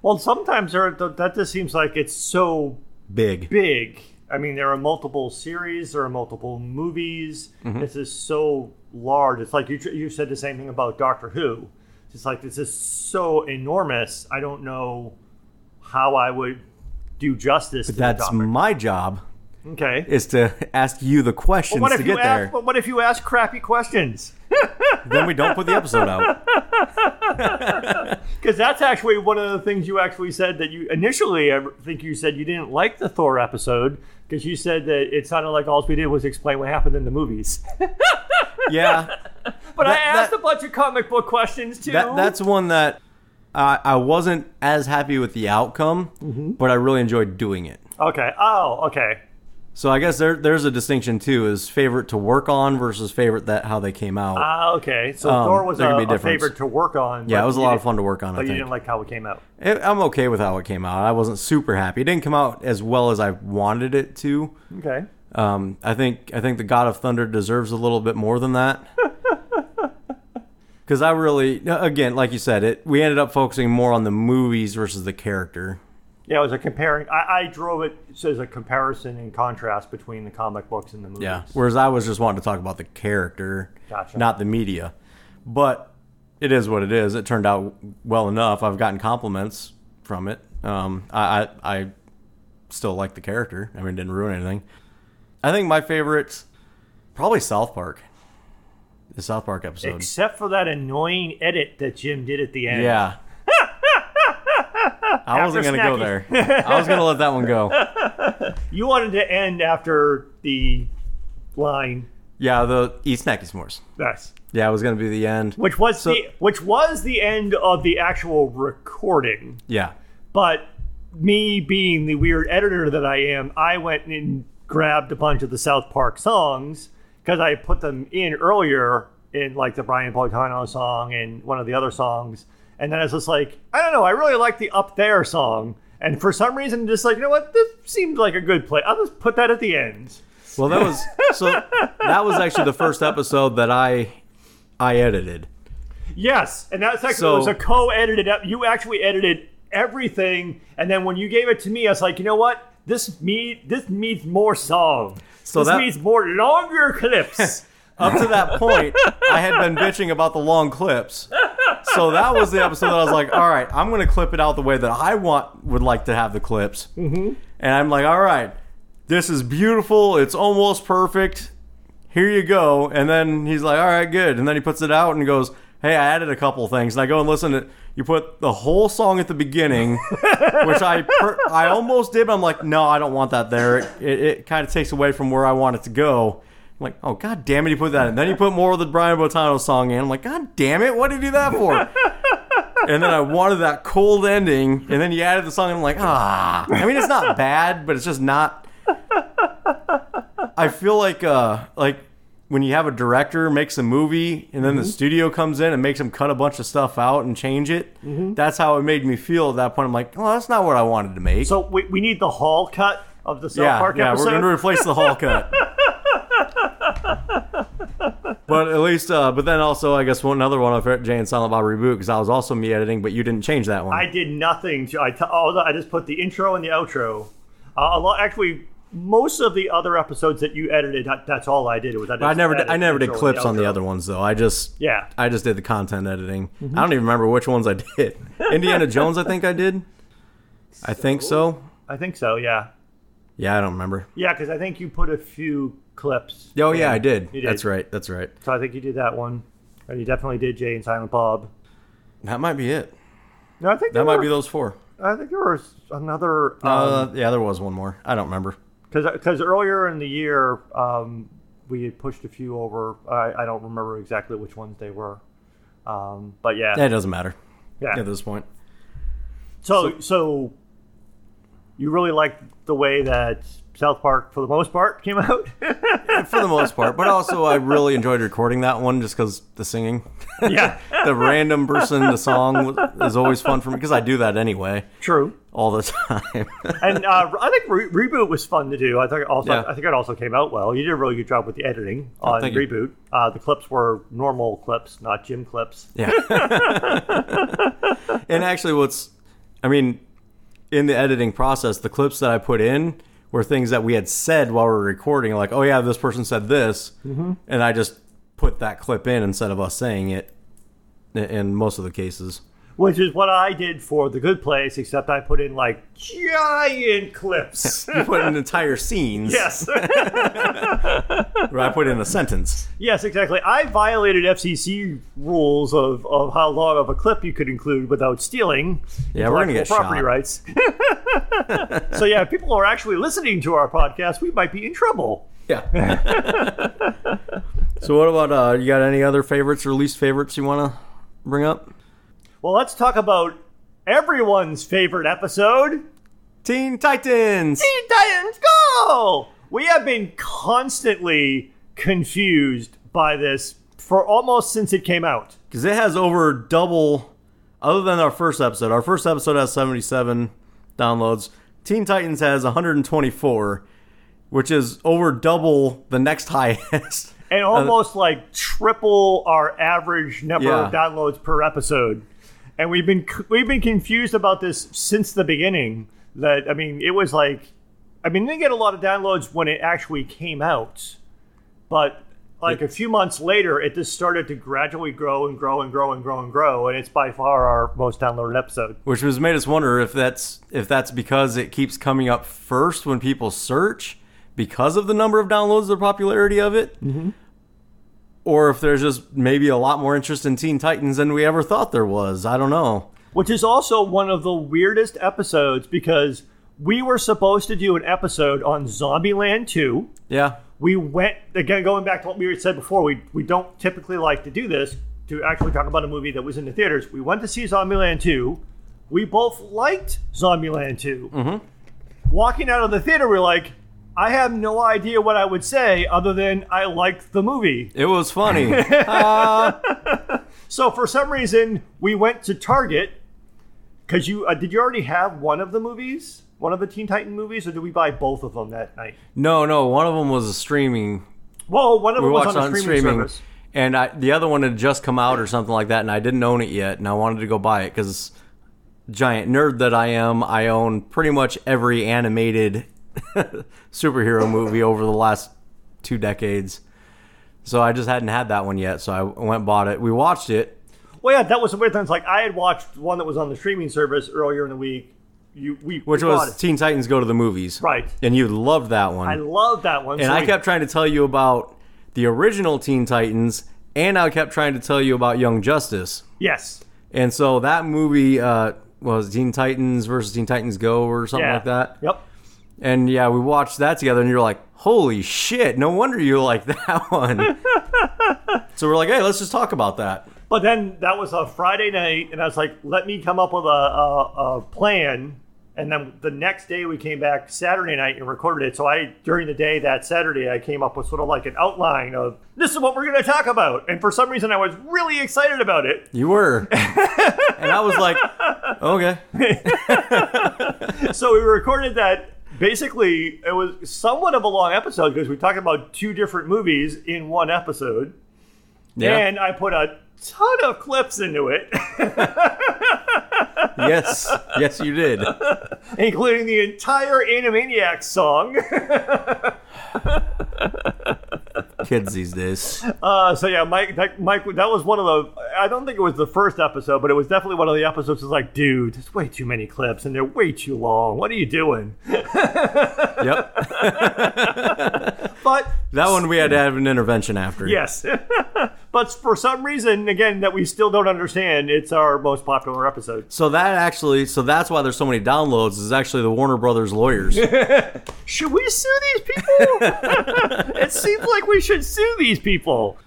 Well, sometimes there, that just seems like it's so Big. big. I mean, there are multiple series, there are multiple movies. Mm-hmm. This is so large. It's like you you said the same thing about Doctor Who. It's like this is so enormous. I don't know how I would do justice to That's my job okay. is to ask you the questions What to if you get there. ask? What if you ask crappy questions? (laughs) then we don't put the episode out. (laughs) Because that's actually one of the things you actually said that you initially, I think you said you didn't like the Thor episode because you said that it sounded like all we did was explain what happened in the movies. Yeah. (laughs) But I asked that- a bunch of comic book questions too. That that's one that I I wasn't as happy with the outcome, Mm-hmm. but I really enjoyed doing it. okay. Oh, okay. So I guess there there's a distinction too is favorite to work on versus favorite that how they came out. Ah, okay. So Um, Thor was a, a difference. favorite to work on. yeah, it was a lot of fun to work on. I But you think. didn't like how it came out. It, I'm okay with how it came out. I wasn't super happy. It didn't come out as well as I wanted it to. Okay. Um, I think I think the God of Thunder deserves a little bit more than that. (laughs) Because I really, again, like you said, it we ended up focusing more on the movies versus the character. Yeah, it was a comparing. I, I drove it as a comparison and contrast between the comic books and the movies. Yeah. Whereas I was just wanting to talk about the character, Gotcha. not the media. But it is what it is. It turned out well enough. I've gotten compliments from it. Um, I, I I still like the character. I mean, it didn't ruin anything. I think my favorite, probably South Park. The South Park episode. Except for that annoying edit that Jim did at the end. Yeah. (laughs) I wasn't gonna go there. I was gonna let that one go. (laughs) You wanted to end after the line. Yeah, the eat snacky s'mores. Yes. Yeah, it was gonna be the end. Which was So- the which was the end of the actual recording. Yeah, But me being the weird editor that I am, I went and grabbed a bunch of the South Park songs because I put them in earlier in like the Brian Boitano song and one of the other songs. And then I was just like, I don't know, I really like the Up There song. And for some reason, just like, you know what, this seemed like a good play. I'll just put that at the end. Well, that was so. That was actually the first episode that I I edited. Yes, and that's actually So- was a co-edited. You actually edited everything, and then when you gave it to me, I was like, you know what? this me this needs more song. So this that- needs more longer clips. (laughs) Up to that point, I had been bitching about the long clips. So that was the episode that I was like, all right, I'm going to clip it out the way that I want would like to have the clips. Mm-hmm. And I'm like, all right, this is beautiful. It's almost perfect. Here you go. And then he's like, all right, good. And then he puts it out and goes, hey, I added a couple things. And I go and listen to you put the whole song at the beginning, (laughs) which I per- I almost did, but I'm like, no, I don't want that there. It, it, it kind of takes away from where I want it to go. I'm like, oh god damn it, you put that in. Then you put more of the Brian Boitano song in. I'm like, god damn it, what did you do that for? (laughs) and then I wanted that cold ending, and then you added the song, and I'm like, ah. I mean, it's not bad, but it's just not. (laughs) I feel like uh like when you have a director makes a movie and then the studio comes in and makes him cut a bunch of stuff out and change it. That's how it made me feel at that point. I'm like, oh, that's not what I wanted to make. so we, we need the hall cut of the South yeah, Park yeah, episode. we're going to replace the hall cut. (laughs) but at least, uh, but then also, I guess one another one of Jay and Silent Bob reboot because I was also me editing, but you didn't change that one. I did nothing. To, I t- I just put the intro and the outro. Uh, a lot, actually, most of the other episodes that you edited, that, that's all I did. Was I, I never, did, I never did clips on the other ones though. I just, Yeah. I just did the content editing. I don't even remember which ones I did. (laughs) Indiana Jones, I think I did. I think so. I think so. Yeah. Yeah, I don't remember. Yeah, because I think you put a few clips. Oh yeah. I did. Did. That's right. That's right. So I think you did that one, and you definitely did Jay and Silent Bob. That might be it. No, I think That might were- be those four. I think there was another. Uh, yeah, there was one more. I don't remember. Because earlier in the year, um, we had pushed a few over. I, I don't remember exactly which ones they were. Um, but yeah, It doesn't matter yeah. at this point. So, so you really like the way that South Park, for the most part, came out. for the most part. But also, I really enjoyed recording that one just because the singing, yeah, (laughs) the random person, the song is always fun for me because I do that anyway true. all the time. (laughs) And uh, I think re- reboot was fun to do. I think also, Yeah. I think it also came out well. You did a really good job with the editing on thank reboot. Uh, the clips were normal clips, not Jim clips. yeah. (laughs) and actually, what's, I mean, in the editing process, the clips that I put in were things that we had said while we were recording, like, oh yeah, this person said this, mm-hmm. and I just put that clip in instead of us saying it. In most of the cases. Which is what I did for the Good Place, except I put in like giant clips. (laughs) You put in entire scenes. yes, (laughs) (laughs) I put in a sentence. yes, exactly. I violated FCC rules of, of how long of a clip you could include without stealing. Yeah, we're gonna get intellectual property shot. rights. so yeah, if people are actually listening to our podcast, we might be in trouble. Yeah. so what about uh you got any other favorites or least favorites you want to bring up? Well, let's talk about everyone's favorite episode. Teen Titans. Teen Titans Go! We have been constantly confused by this for almost since it came out. Cuz it has over double other than our first episode. Our first episode has 77 downloads. Teen Titans has 124, which is over double the next (laughs) highest. And almost like triple our average number of downloads per episode. And we've been we've been confused about this since the beginning. That I mean, it was like, I mean, they get a lot of downloads when it actually came out, but like a few months later, it just started to gradually grow and grow and grow and grow and grow, and it's by far our most downloaded episode. which has made us wonder if that's if that's because it keeps coming up first when people search because of the number of downloads the popularity of it mm-hmm. Or if there's just maybe a lot more interest in teen titans than we ever thought there was i don't know which is also one of the weirdest episodes because we were supposed to do an episode on Zombieland 2. yeah We went again going back to what we said before. We we don't typically like to do this to actually talk about a movie that was in the theaters. We went to see Zombieland 2. We both liked Zombieland 2. Mm-hmm. Walking out of the theater, we're like, I have no idea what I would say other than I liked the movie. it was funny (laughs) So for some reason, we went to Target because you uh, did you already have one of the movies, one of the Teen Titan movies, or did we buy both of them that night? no no one of them was a streaming Well, one of we them was on streaming, streaming service. and I, the other one had just come out or something like that and i didn't own it yet and i wanted to go buy it because giant nerd that I am, I own pretty much every animated (laughs) superhero movie over the last two decades. So I just hadn't had that one yet. So I went and bought it. We watched it. Well, yeah, that was the weird thing. It's like I had watched one that was on the streaming service earlier in the week. You, we, Which we was. Teen Titans Go to the Movies. Right. And you loved that one. I loved that one. and so I we- kept trying to tell you about the original Teen Titans, and I kept trying to tell you about Young Justice. yes, And so that movie uh, was Teen Titans versus Teen Titans Go or something yeah, like that. Yep. And yeah, we watched that together, and you're like, "Holy shit! No wonder you like (laughs) that one." so we're like, "Hey, let's just talk about that." But then that was a Friday night, and I was like, let me come up with a, a, a plan. And then the next day we came back Saturday night and recorded it. So I, during the day that Saturday, I came up with sort of like an outline of this is what we're going to talk about. And for some reason, I was really excited about it. You were, and I was like, "Okay." (laughs) So we recorded that. Basically, it was somewhat of a long episode because we talked about two different movies in one episode. Yeah. And I put a ton of clips into it. (laughs) yes. Yes, you did. (laughs) including the entire Animaniacs song. Kids these days. Uh, so yeah, Mike, that, Mike, that was one of the. I don't think it was the first episode, but it was definitely one of the episodes. Was like, dude, there's way too many clips and they're way too long. What are you doing? (laughs) Yep. (laughs) But That one we had to have an intervention after. yes, (laughs) but for some reason, again, that we still don't understand, it's our most popular episode. So that actually, so that's why there's so many downloads. Is actually the Warner Brothers lawyers. Should we sue these people? it seems like we should sue these people.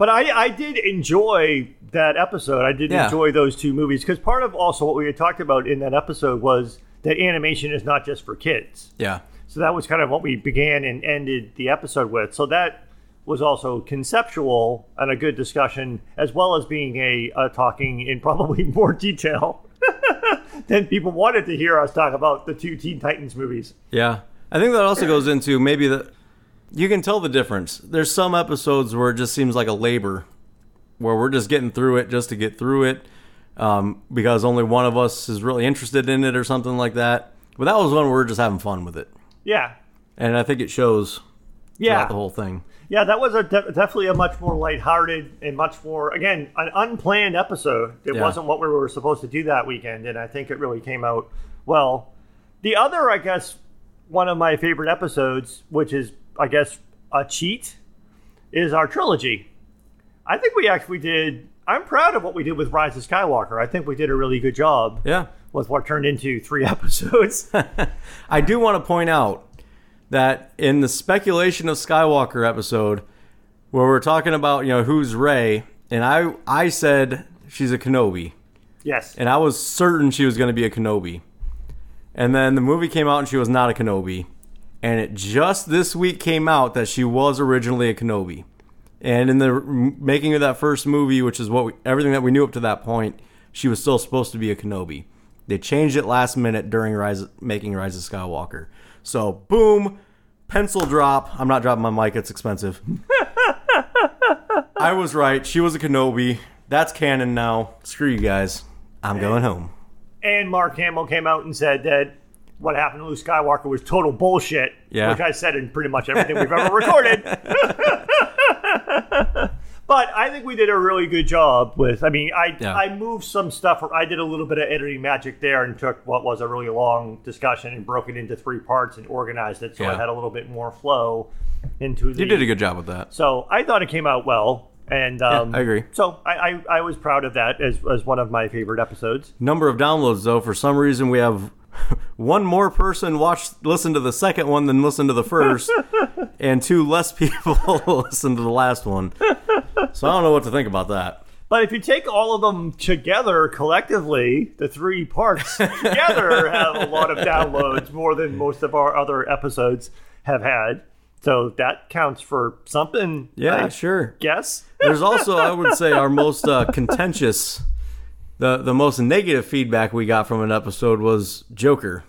But I, I did enjoy that episode. I did Yeah. enjoy those two movies because part of also what we had talked about in that episode was that animation is not just for kids. yeah. So that was kind of what we began and ended the episode with. So that was also conceptual and a good discussion, as well as being a, a talking in probably (laughs) more detail (laughs) than people wanted to hear us talk about the two Teen Titans movies. Yeah. I think that also goes into maybe the you can tell the difference. There's some episodes where it just seems like a labor where we're just getting through it just to get through it um, because only one of us is really interested in it or something like that. But that was one where we're just having fun with it. Yeah, And I think it shows yeah. the whole thing. Yeah, that was a de- definitely a much more lighthearted and much more again an unplanned episode. It Yeah. wasn't what we were supposed to do that weekend, and I think it really came out well. The other, I guess, one of my favorite episodes, which is I guess a cheat, is our trilogy. I think we actually did. I'm proud of what we did with Rise of Skywalker. I think we did a really good job Yeah. with what turned into three (laughs) episodes. (laughs) I do want to point out that in the speculation of Skywalker episode, where we're talking about you know who's Rey, and I I said she's a Kenobi, yes. and I was certain she was going to be a Kenobi, and then the movie came out and she was not a Kenobi, and it just this week came out that she was originally a Kenobi, and in the making of that first movie, which is what we, everything that we knew up to that point, she was still supposed to be a Kenobi. They changed it last minute during Rise, making Rise of Skywalker. So boom, pencil drop. I'm not dropping my mic; it's expensive. I was right. She was a Kenobi. That's canon now. Screw you guys. I'm going home. And Mark Hamill came out and said that what happened to Luke Skywalker was total bullshit. Yeah. Which I said in pretty much everything we've ever recorded. (laughs) but I think we did a really good job with. I mean, I Yeah. I moved some stuff. I did a little bit of editing magic there and took what was a really long discussion and broke it into three parts and organized it so Yeah. it had a little bit more flow into the. You did a good job with that. So I thought it came out well. And um, I agree. So I, I, I was proud of that as, as one of my favorite episodes. Number of downloads though, for some reason we have (laughs) one more person watch listen to the second one than listen to the first, (laughs) and two less people (laughs) listen to the last one. So I don't know what to think about that. But if you take all of them together collectively, the three parts together have a lot of downloads, more than most of our other episodes have had. So that counts for something. Yeah, I sure. guess. There's also, I would say, our most uh, contentious, the the most negative feedback we got from an episode was Joker.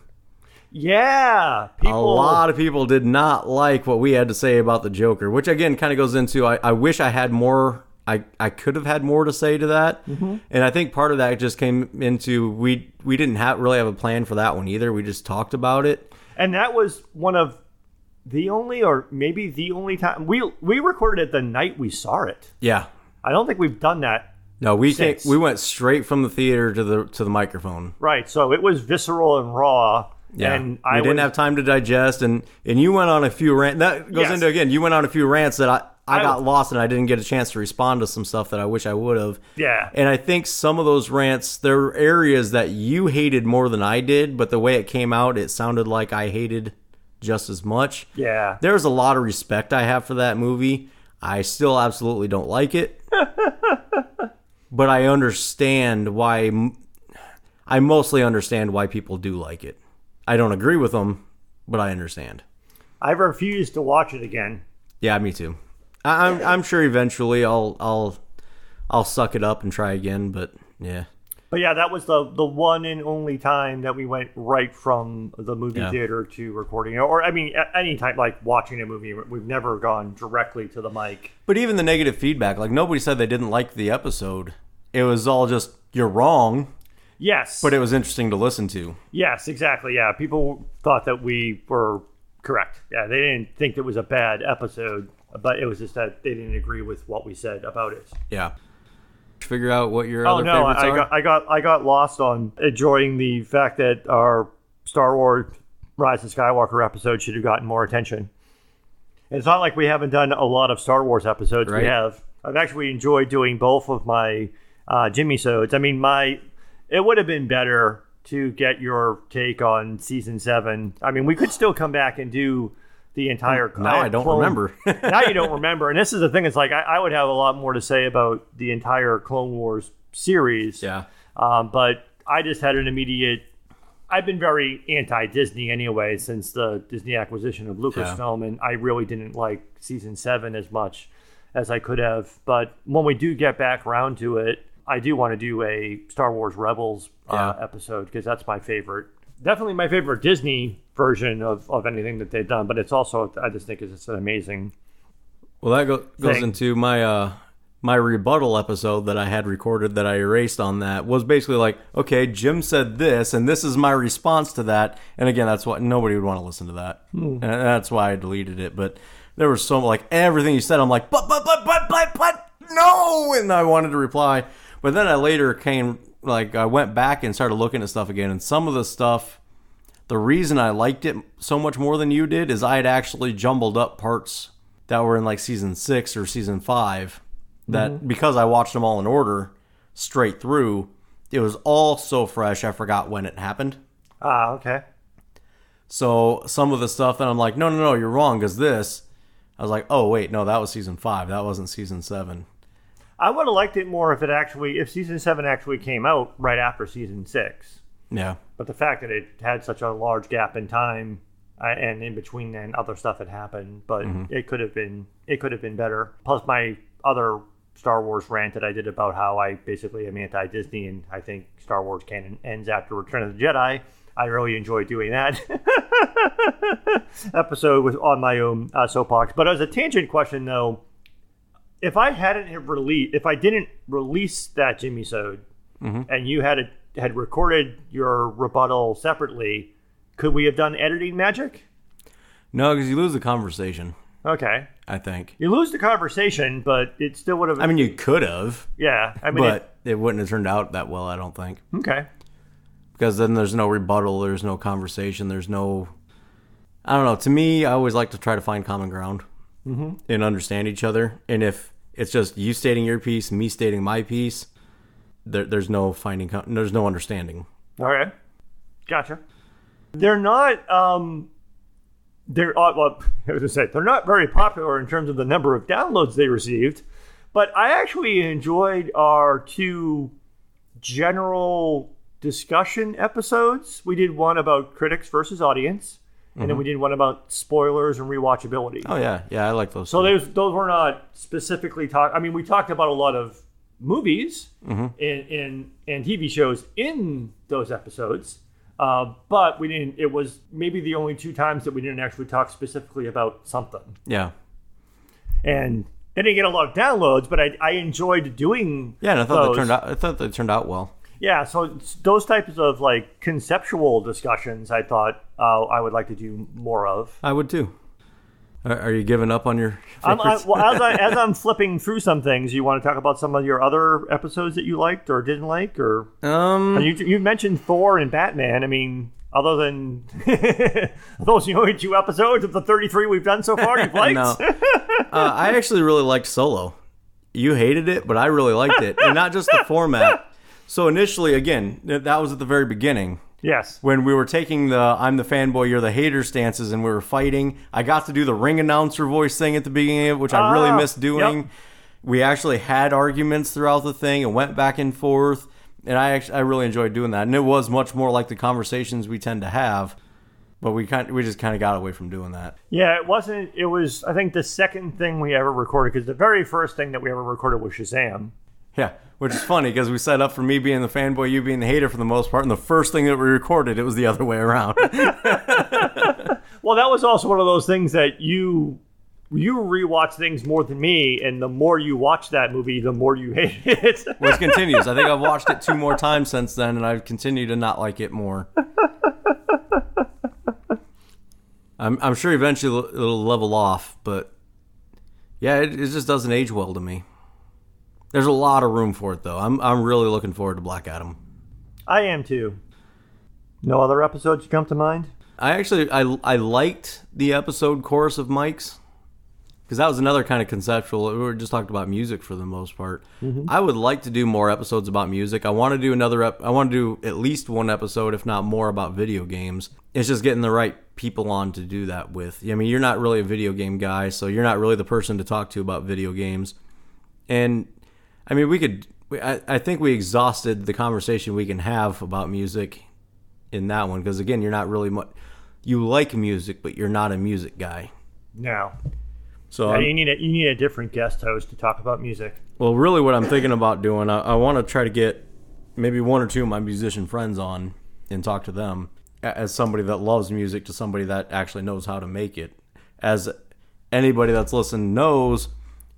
Yeah, people. A lot of people did not like what we had to say about the Joker, which again kind of goes into I, I wish I had more I, I could have had more to say to that, Mm-hmm. and I think part of that just came into we we didn't have really have a plan for that one either. We just talked about it. And that was one of the only, or maybe the only time we we recorded it the night we saw it. Yeah, I don't think we've done that. No, we Since. we went straight from the theater to the to the microphone. Right. So it was visceral and raw. Yeah, And we I didn't was- have time to digest, and and you went on a few rants. That goes Yes. into again. You went on a few rants that I I, I- got lost and I didn't get a chance to respond to some stuff that I wish I would have. Yeah. And I think some of those rants, there are areas that you hated more than I did, but the way it came out, it sounded like I hated just as much. Yeah. There's a lot of respect I have for that movie. I still absolutely don't like it. (laughs) but I understand why. I mostly understand why people do like it. I don't agree with them, but I understand. I refuse to watch it again. Yeah, me too. I, I'm I'm sure eventually I'll I'll I'll suck it up and try again. But yeah, But yeah, that was the the one and only time that we went right from the movie Yeah. theater to recording, or I mean, any time like watching a movie. We've never gone directly to the mic. but even the negative feedback, like nobody said they didn't like the episode. It was all just you're wrong, Yes, but it was interesting to listen to. yes, exactly. Yeah, people thought that we were correct. Yeah, they didn't think it was a bad episode, but it was just that they didn't agree with what we said about it. Yeah. Figure out what your Oh other no, favorites I are. got I got I got lost on enjoying the fact that our Star Wars Rise of Skywalker episode should have gotten more attention. It's not like we haven't done a lot of Star Wars episodes. Right. We have. I've actually enjoyed doing both of my uh, Jimmy sodes. I mean, my it would have been better to get your take on season seven. I mean, we could still come back and do the entire. now I don't clone- remember. (laughs) now you don't remember. And this is the thing. It's like I, I would have a lot more to say about the entire Clone Wars series. yeah. Um, but I just had an immediate. I've been very anti Disney anyway since the Disney acquisition of Lucasfilm, and I really didn't like season seven as much as I could have. But when we do get back around to it, I do want to do a Star Wars Rebels uh, Yeah. episode because that's my favorite. Definitely my favorite Disney version of, of anything that they've done, but it's also I just think it's an amazing. Well, that go, goes Thing. into my uh my rebuttal episode that I had recorded that I erased on that was basically like, okay, Jim said this, and this is my response to that. And again, that's what nobody would want to listen to that, and that's why I deleted it. But there was so like everything you said, I'm like, but but but but but but no, and I wanted to reply, but then I later came like I went back and started looking at stuff again, and some of the stuff. The reason I liked it so much more than you did is I had actually jumbled up parts that were in like season six or season five that because I watched them all in order straight through, it was all so fresh I forgot when it happened. Ah, okay. So some of the stuff that I'm like, no, no, no, you're wrong because this, I was like, oh wait, no, that was season five, that wasn't season seven. I would have liked it more if it actually, if season seven actually came out right after season six. Yeah, But the fact that it had such a large gap in time, uh, and in between then other stuff had happened, but it could have been it could have been better. Plus my other Star Wars rant that I did about how I basically am anti Disney and I think Star Wars canon ends after Return of the Jedi. I really enjoyed doing that (laughs) episode was on my own uh, soapbox. But as a tangent question though, if I hadn't released, if I didn't release that Jimmy Sode, and you had a, had recorded your rebuttal separately, could we have done editing magic? no, because you lose the conversation. Okay, I think. you lose the conversation, but it still would have. I mean, you could have, yeah, I mean, but it wouldn't have turned out that well. I don't think. okay, because then there's no rebuttal, there's no conversation, there's no. I don't know. To me, I always like to try to find common ground mm-hmm. and understand each other. And if it's just you stating your piece, me stating my piece, there, there's no finding. There's no understanding. all right, gotcha. They're not. um they're uh, well, (laughs) I was gonna say they're not very popular in terms of the number of downloads they received, but I actually enjoyed our two general discussion episodes. We did one about critics versus audience, and then we did one about spoilers and rewatchability. Oh yeah, yeah, I like those. So those those were not specifically talk. I mean, we talked about a lot of movies and, and and TV shows in those episodes, uh, but we didn't. It was maybe the only two times that we didn't actually talk specifically about something. yeah, And they didn't get a lot of downloads, but I, I enjoyed doing. Yeah, and I thought those. they turned out. I thought they turned out well. Yeah, so those types of like conceptual discussions, I thought uh, I would like to do more of. I would too. Are, are you giving up on your I'm, I, well, as, I, (laughs) as I'm flipping through some things, you want to talk about some of your other episodes that you liked or didn't like, or um, you you mentioned Thor and Batman. I mean, other than (laughs) those the only two episodes of the 33 we've done so far, you've (laughs) liked. no. uh, I actually really liked Solo. You hated it, but I really liked it, and not just the format. So initially, again, that was at the very beginning Yes. when we were taking the "I'm the fanboy, you're the hater" stances, and we were fighting. I got to do the ring announcer voice thing at the beginning of it, which I really Ah, missed doing. yep. We actually had arguments throughout the thing and went back and forth, and I actually I really enjoyed doing that. And it was much more like the conversations we tend to have, but we kind we just kind of got away from doing that. Yeah, it wasn't. It was. I think the second thing we ever recorded because the very first thing that we ever recorded was Shazam. Yeah, which is funny because we set up for me being the fanboy, you being the hater for the most part, and the first thing that we recorded, it was the other way around. (laughs) Well, that was also one of those things that you you rewatch things more than me, and the more you watch that movie, the more you hate it. (laughs) Which continues. I think I've watched it two more times since then, and I've continued to not like it more. I'm, I'm sure eventually it'll level off, but yeah, it, it just doesn't age well to me. There's a lot of room for it, though. I'm, I'm really looking forward to Black Adam. I am too. No other episodes come to mind? I actually I, I liked the episode chorus of Mike's because that was another kind of conceptual. We were just talking about music for the most part. Mm-hmm. I would like to do more episodes about music. I want to do another. Ep- I want to do at least one episode, if not more, about video games. It's just getting the right people on to do that with. I mean, you're not really a video game guy, so you're not really the person to talk to about video games. And I mean, we could. I, I think we exhausted the conversation we can have about music in that one because again, you're not really much. You like music, but you're not a music guy. No. So Yeah, you need a you need a different guest host to talk about music. Well, really, what I'm thinking about doing, I, I want to try to get maybe one or two of my musician friends on and talk to them as somebody that loves music to somebody that actually knows how to make it. As anybody that's listened knows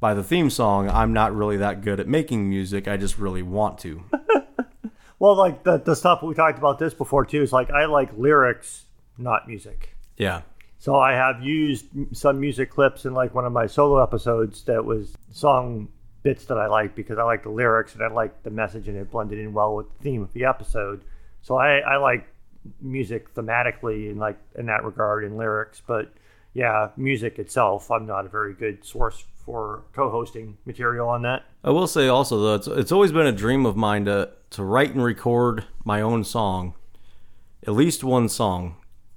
by the theme song, I'm not really that good at making music. I just really want to. (laughs) Well, like the the stuff we talked about this before too is like I like lyrics, not music. Yeah. So I have used some music clips in like one of my solo episodes that was song bits that I like because I like the lyrics and I like the message and it blended in well with the theme of the episode. So I, I like music thematically and like in that regard in lyrics, but yeah, music itself, I'm not a very good source for co-hosting material on that. I will say also though, it's, it's always been a dream of mine to to write and record my own song, at least one song,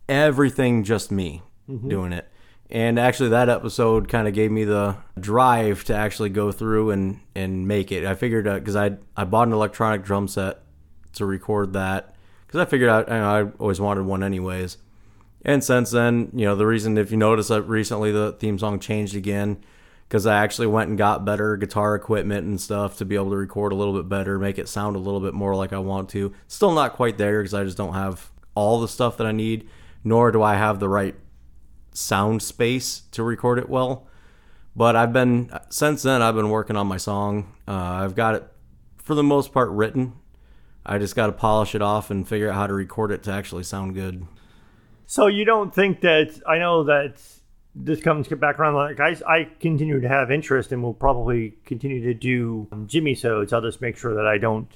everything just me mm-hmm. doing it. And actually, that episode kind of gave me the drive to actually go through and and make it. I figured because I I bought an electronic drum set to record that because I figured out you know, I always wanted one anyways. And since then, you know, the reason if you notice that recently the theme song changed again because I actually went and got better guitar equipment and stuff to be able to record a little bit better, make it sound a little bit more like I want to. Still not quite there because I just don't have all the stuff that I need, nor do I have the right sound space to record it well. But I've been since then I've been working on my song. Uh, I've got it for the most part written. I just got to polish it off and figure out how to record it to actually sound good. So you don't think that I know that this comes back around like I, I continue to have interest and will probably continue to do um, Jimmy sodes. I'll just make sure that I don't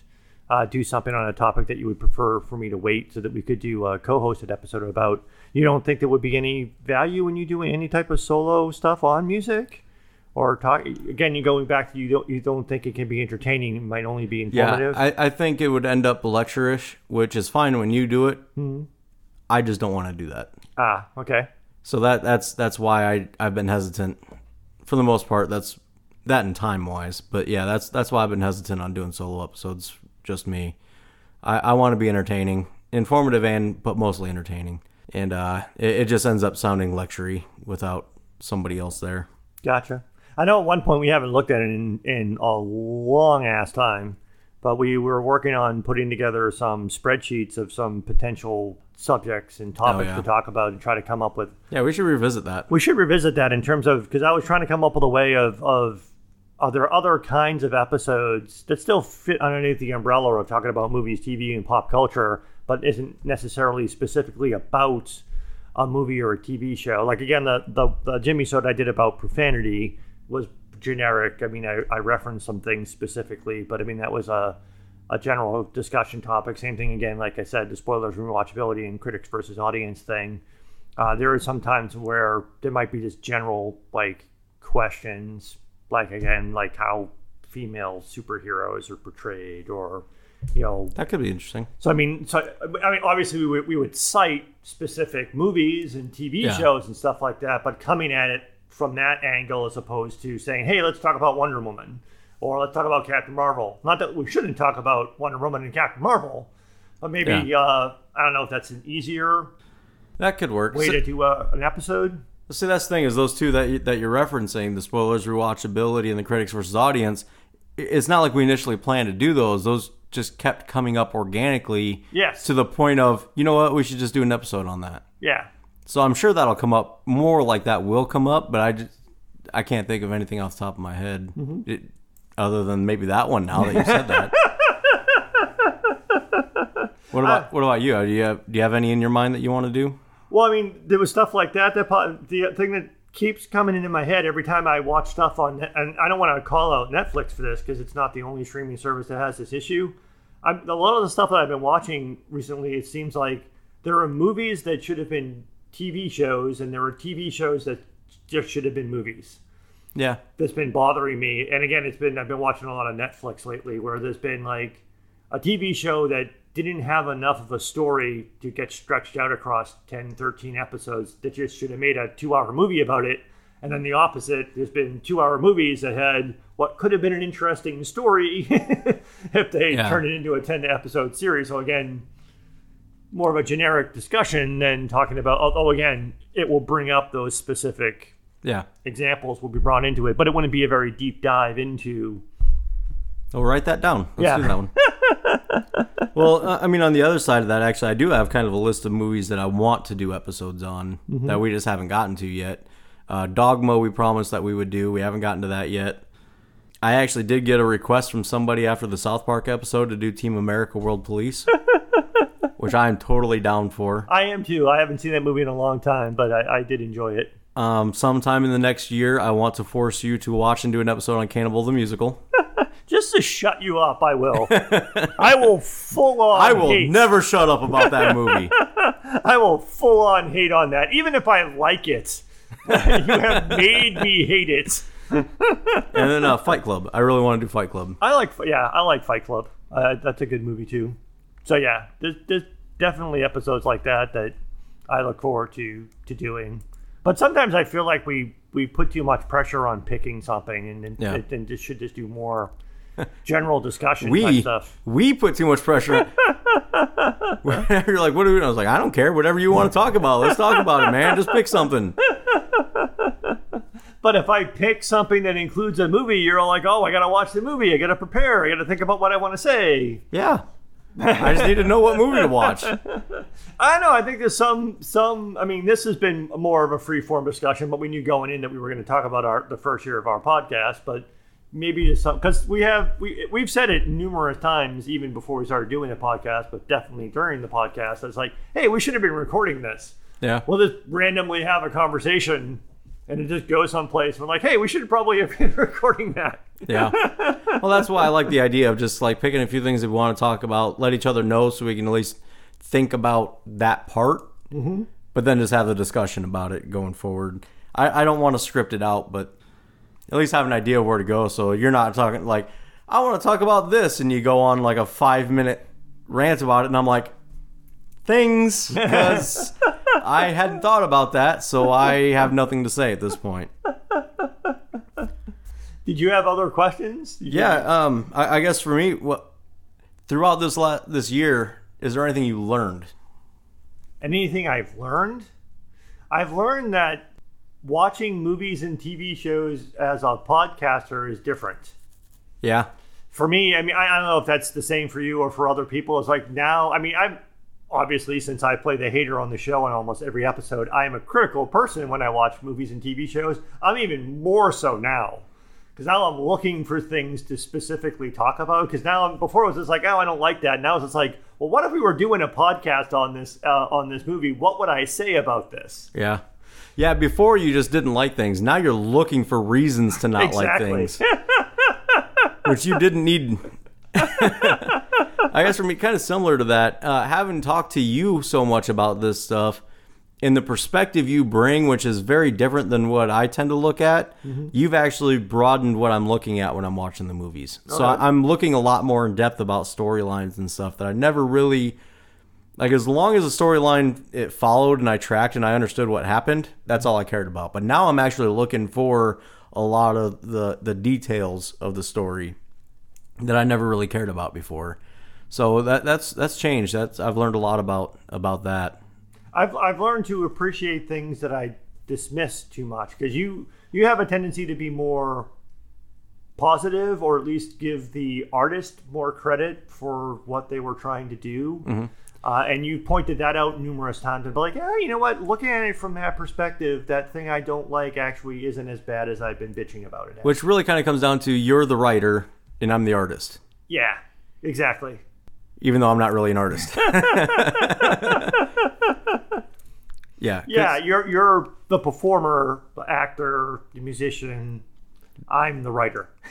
uh, do something on a topic that you would prefer for me to wait so that we could do a co-hosted episode about. You don't think there would be any value when you do any type of solo stuff on music? Or talk again? You going back to you don't you don't think it can be entertaining? It might only be informative. Yeah, I, I think it would end up lecture-ish, which is fine when you do it. I just don't want to do that. ah, okay. So that that's that's why I I've been hesitant. For the most part, that's that and time wise. But yeah, that's that's why I've been hesitant on doing solo episodes. Just me. I, I want to be entertaining, informative, and but mostly entertaining. And uh, it, it just ends up sounding lectury without somebody else there. Gotcha. I know at one point we haven't looked at it in, in a long ass time, But we were working on putting together some spreadsheets of some potential subjects and oh, topics yeah. to talk about and try to come up with Yeah, we should revisit that. we should revisit that in terms of because I was trying to come up with a way of of are there other kinds of episodes that still fit underneath the umbrella of talking about movies, TV, and pop culture, but isn't necessarily specifically about a movie or a TV show. Like again, the the, the Jimmy Soda I did about profanity was generic. I mean, I, I referenced some things specifically, but I mean that was a a general discussion topic. Same thing again, like I said, the spoilers, rewatchability, and critics versus audience thing. Uh, there are some times where there might be just general like questions, like again, like how female superheroes are portrayed, or you know. That could be interesting. So I mean, so I mean, obviously we would, we would cite specific movies and TV Yeah. shows and stuff like that, but coming at it from that angle as opposed to saying, "Hey, let's talk about Wonder Woman," or "Let's talk about Captain Marvel." Not that we shouldn't talk about Wonder Woman and Captain Marvel, but maybe Yeah. uh, I don't know if that's an easier That could work. way So- to do a, an episode. See, that's the thing is those two that you, that you're referencing, the spoilers, rewatchability, and the critics versus audience. It's not like we initially planned to do those. Those just kept coming up organically. Yes. To the point of, you know what, we should just do an episode on that. Yeah. So I'm sure that'll come up. More like that will come up, but I just I can't think of anything off the top of my head, Mm-hmm. it, other than maybe that one. Now that you said that. (laughs) what about what about you? Do you have do you have any in your mind that you want to do? Well, I mean, there was stuff like that. That the thing that keeps coming into my head every time I watch stuff on, and I don't want to call out Netflix for this because it's not the only streaming service that has this issue. I'm, a lot of the stuff that I've been watching recently, it seems like there are movies that should have been TV shows, and there are TV shows that just should have been movies. Yeah. That's been bothering me. And again, it's been I've been watching a lot of Netflix lately, where there's been like a TV show that didn't have enough of a story to get stretched out across 10, 13 episodes that just should have made a two hour movie about it. And then the opposite, there's been two hour movies that had what could have been an interesting story (laughs) if they Yeah. turned it into a 10 episode series. So, again, more of a generic discussion than talking about, although, again, it will bring up those specific Yeah. examples will be brought into it, but it wouldn't be a very deep dive into. We'll write that down. Let's Yeah. do that one. (laughs) well, uh, I mean, on the other side of that, actually, I do have kind of a list of movies that I want to do episodes on Mm-hmm. that we just haven't gotten to yet. Uh, Dogma, we promised that we would do. We haven't gotten to that yet. I actually did get a request from somebody after the South Park episode to do Team America World Police, (laughs) which I am totally down for. I am too. I haven't seen that movie in a long time, but I, I did enjoy it. Um, sometime in the next year, I want to force you to watch and do an episode on Cannibal the Musical. (laughs) Just to shut you up, I will. (laughs) I will full on. I will hate. never shut up about that movie. (laughs) I will full on hate on that, even if I like it. you have made me hate it. and then uh, Fight Club. I really want to do Fight Club. I like, yeah, I like Fight Club. Uh, that's a good movie too. So yeah, there's, there's definitely episodes like that that I look forward to to doing. But sometimes I feel like we we put too much pressure on picking something, and and, Yeah. and just should just do more general discussion (laughs) We stuff. we put too much pressure. (laughs) You're like, what are we? I was like, I don't care. Whatever you want to talk about, let's talk about it, man. Just pick something. (laughs) But if I pick something that includes a movie, you're all like, oh, I gotta watch the movie. I gotta prepare. I gotta think about what I want to say. Yeah. I just need to know what movie to watch. I know. I think there's some some. I mean, this has been more of a free form discussion, but we knew going in that we were going to talk about our the first year of our podcast. But maybe just some because we have we we've said it numerous times even before we started doing the podcast, but definitely during the podcast. It's like, hey, we should have been recording this. Yeah. We'll just randomly have a conversation, and it just goes someplace. And We're like, hey, we should probably have been (laughs) recording that. Yeah. Well, that's why I like the idea of just like picking a few things that we want to talk about, let each other know so we can at least think about that part, mm-hmm. but then just have the discussion about it going forward. I, I don't want to script it out, but at least have an idea of where to go. So you're not talking like, I want to talk about this, and you go on like a five minute rant about it, and I'm like, things, because I hadn't thought about that, so I have nothing to say at this point. Did you have other questions? Did Yeah, um, I, I guess for me, what throughout this la- this year, is there anything you learned? anything I've learned? I've learned that watching movies and TV shows as a podcaster is different. Yeah, for me, I mean, I, I don't know if that's the same for you or for other people. It's like now, I mean, I'm obviously since I play the hater on the show in almost every episode, I am a critical person when I watch movies and TV shows. I'm even more so now because now I'm looking for things to specifically talk about. Because now, before it was just like, oh, I don't like that. Now it's just like, well, what if we were doing a podcast on this uh, on this movie? What would I say about this? Yeah. Yeah, before you just didn't like things. Now you're looking for reasons to not Exactly. like things. which you didn't need. (laughs) I guess for me, kind of similar to that, uh, having talked to you so much about this stuff, and the perspective you bring, which is very different than what I tend to look at, you've actually broadened what I'm looking at when I'm watching the movies. So I'm looking a lot more in depth about storylines and stuff that I never really like. As long as the storyline it followed and I tracked and I understood what happened, that's all I cared about. But now I'm actually looking for a lot of the the details of the story that I never really cared about before. So that that's that's changed. That's I've learned a lot about about that. I've I've learned to appreciate things that I dismiss too much because you you have a tendency to be more positive or at least give the artist more credit for what they were trying to do. Uh, and you pointed that out numerous times and be like, yeah, you know what? Looking at it from that perspective, that thing I don't like actually isn't as bad as I've been bitching about it. Which really kind of comes down to you're the writer and I'm the artist. yeah, exactly. Even though I'm not really an artist. (laughs) (laughs) yeah. Yeah, you're you're the performer, the actor, the musician. I'm the writer (laughs)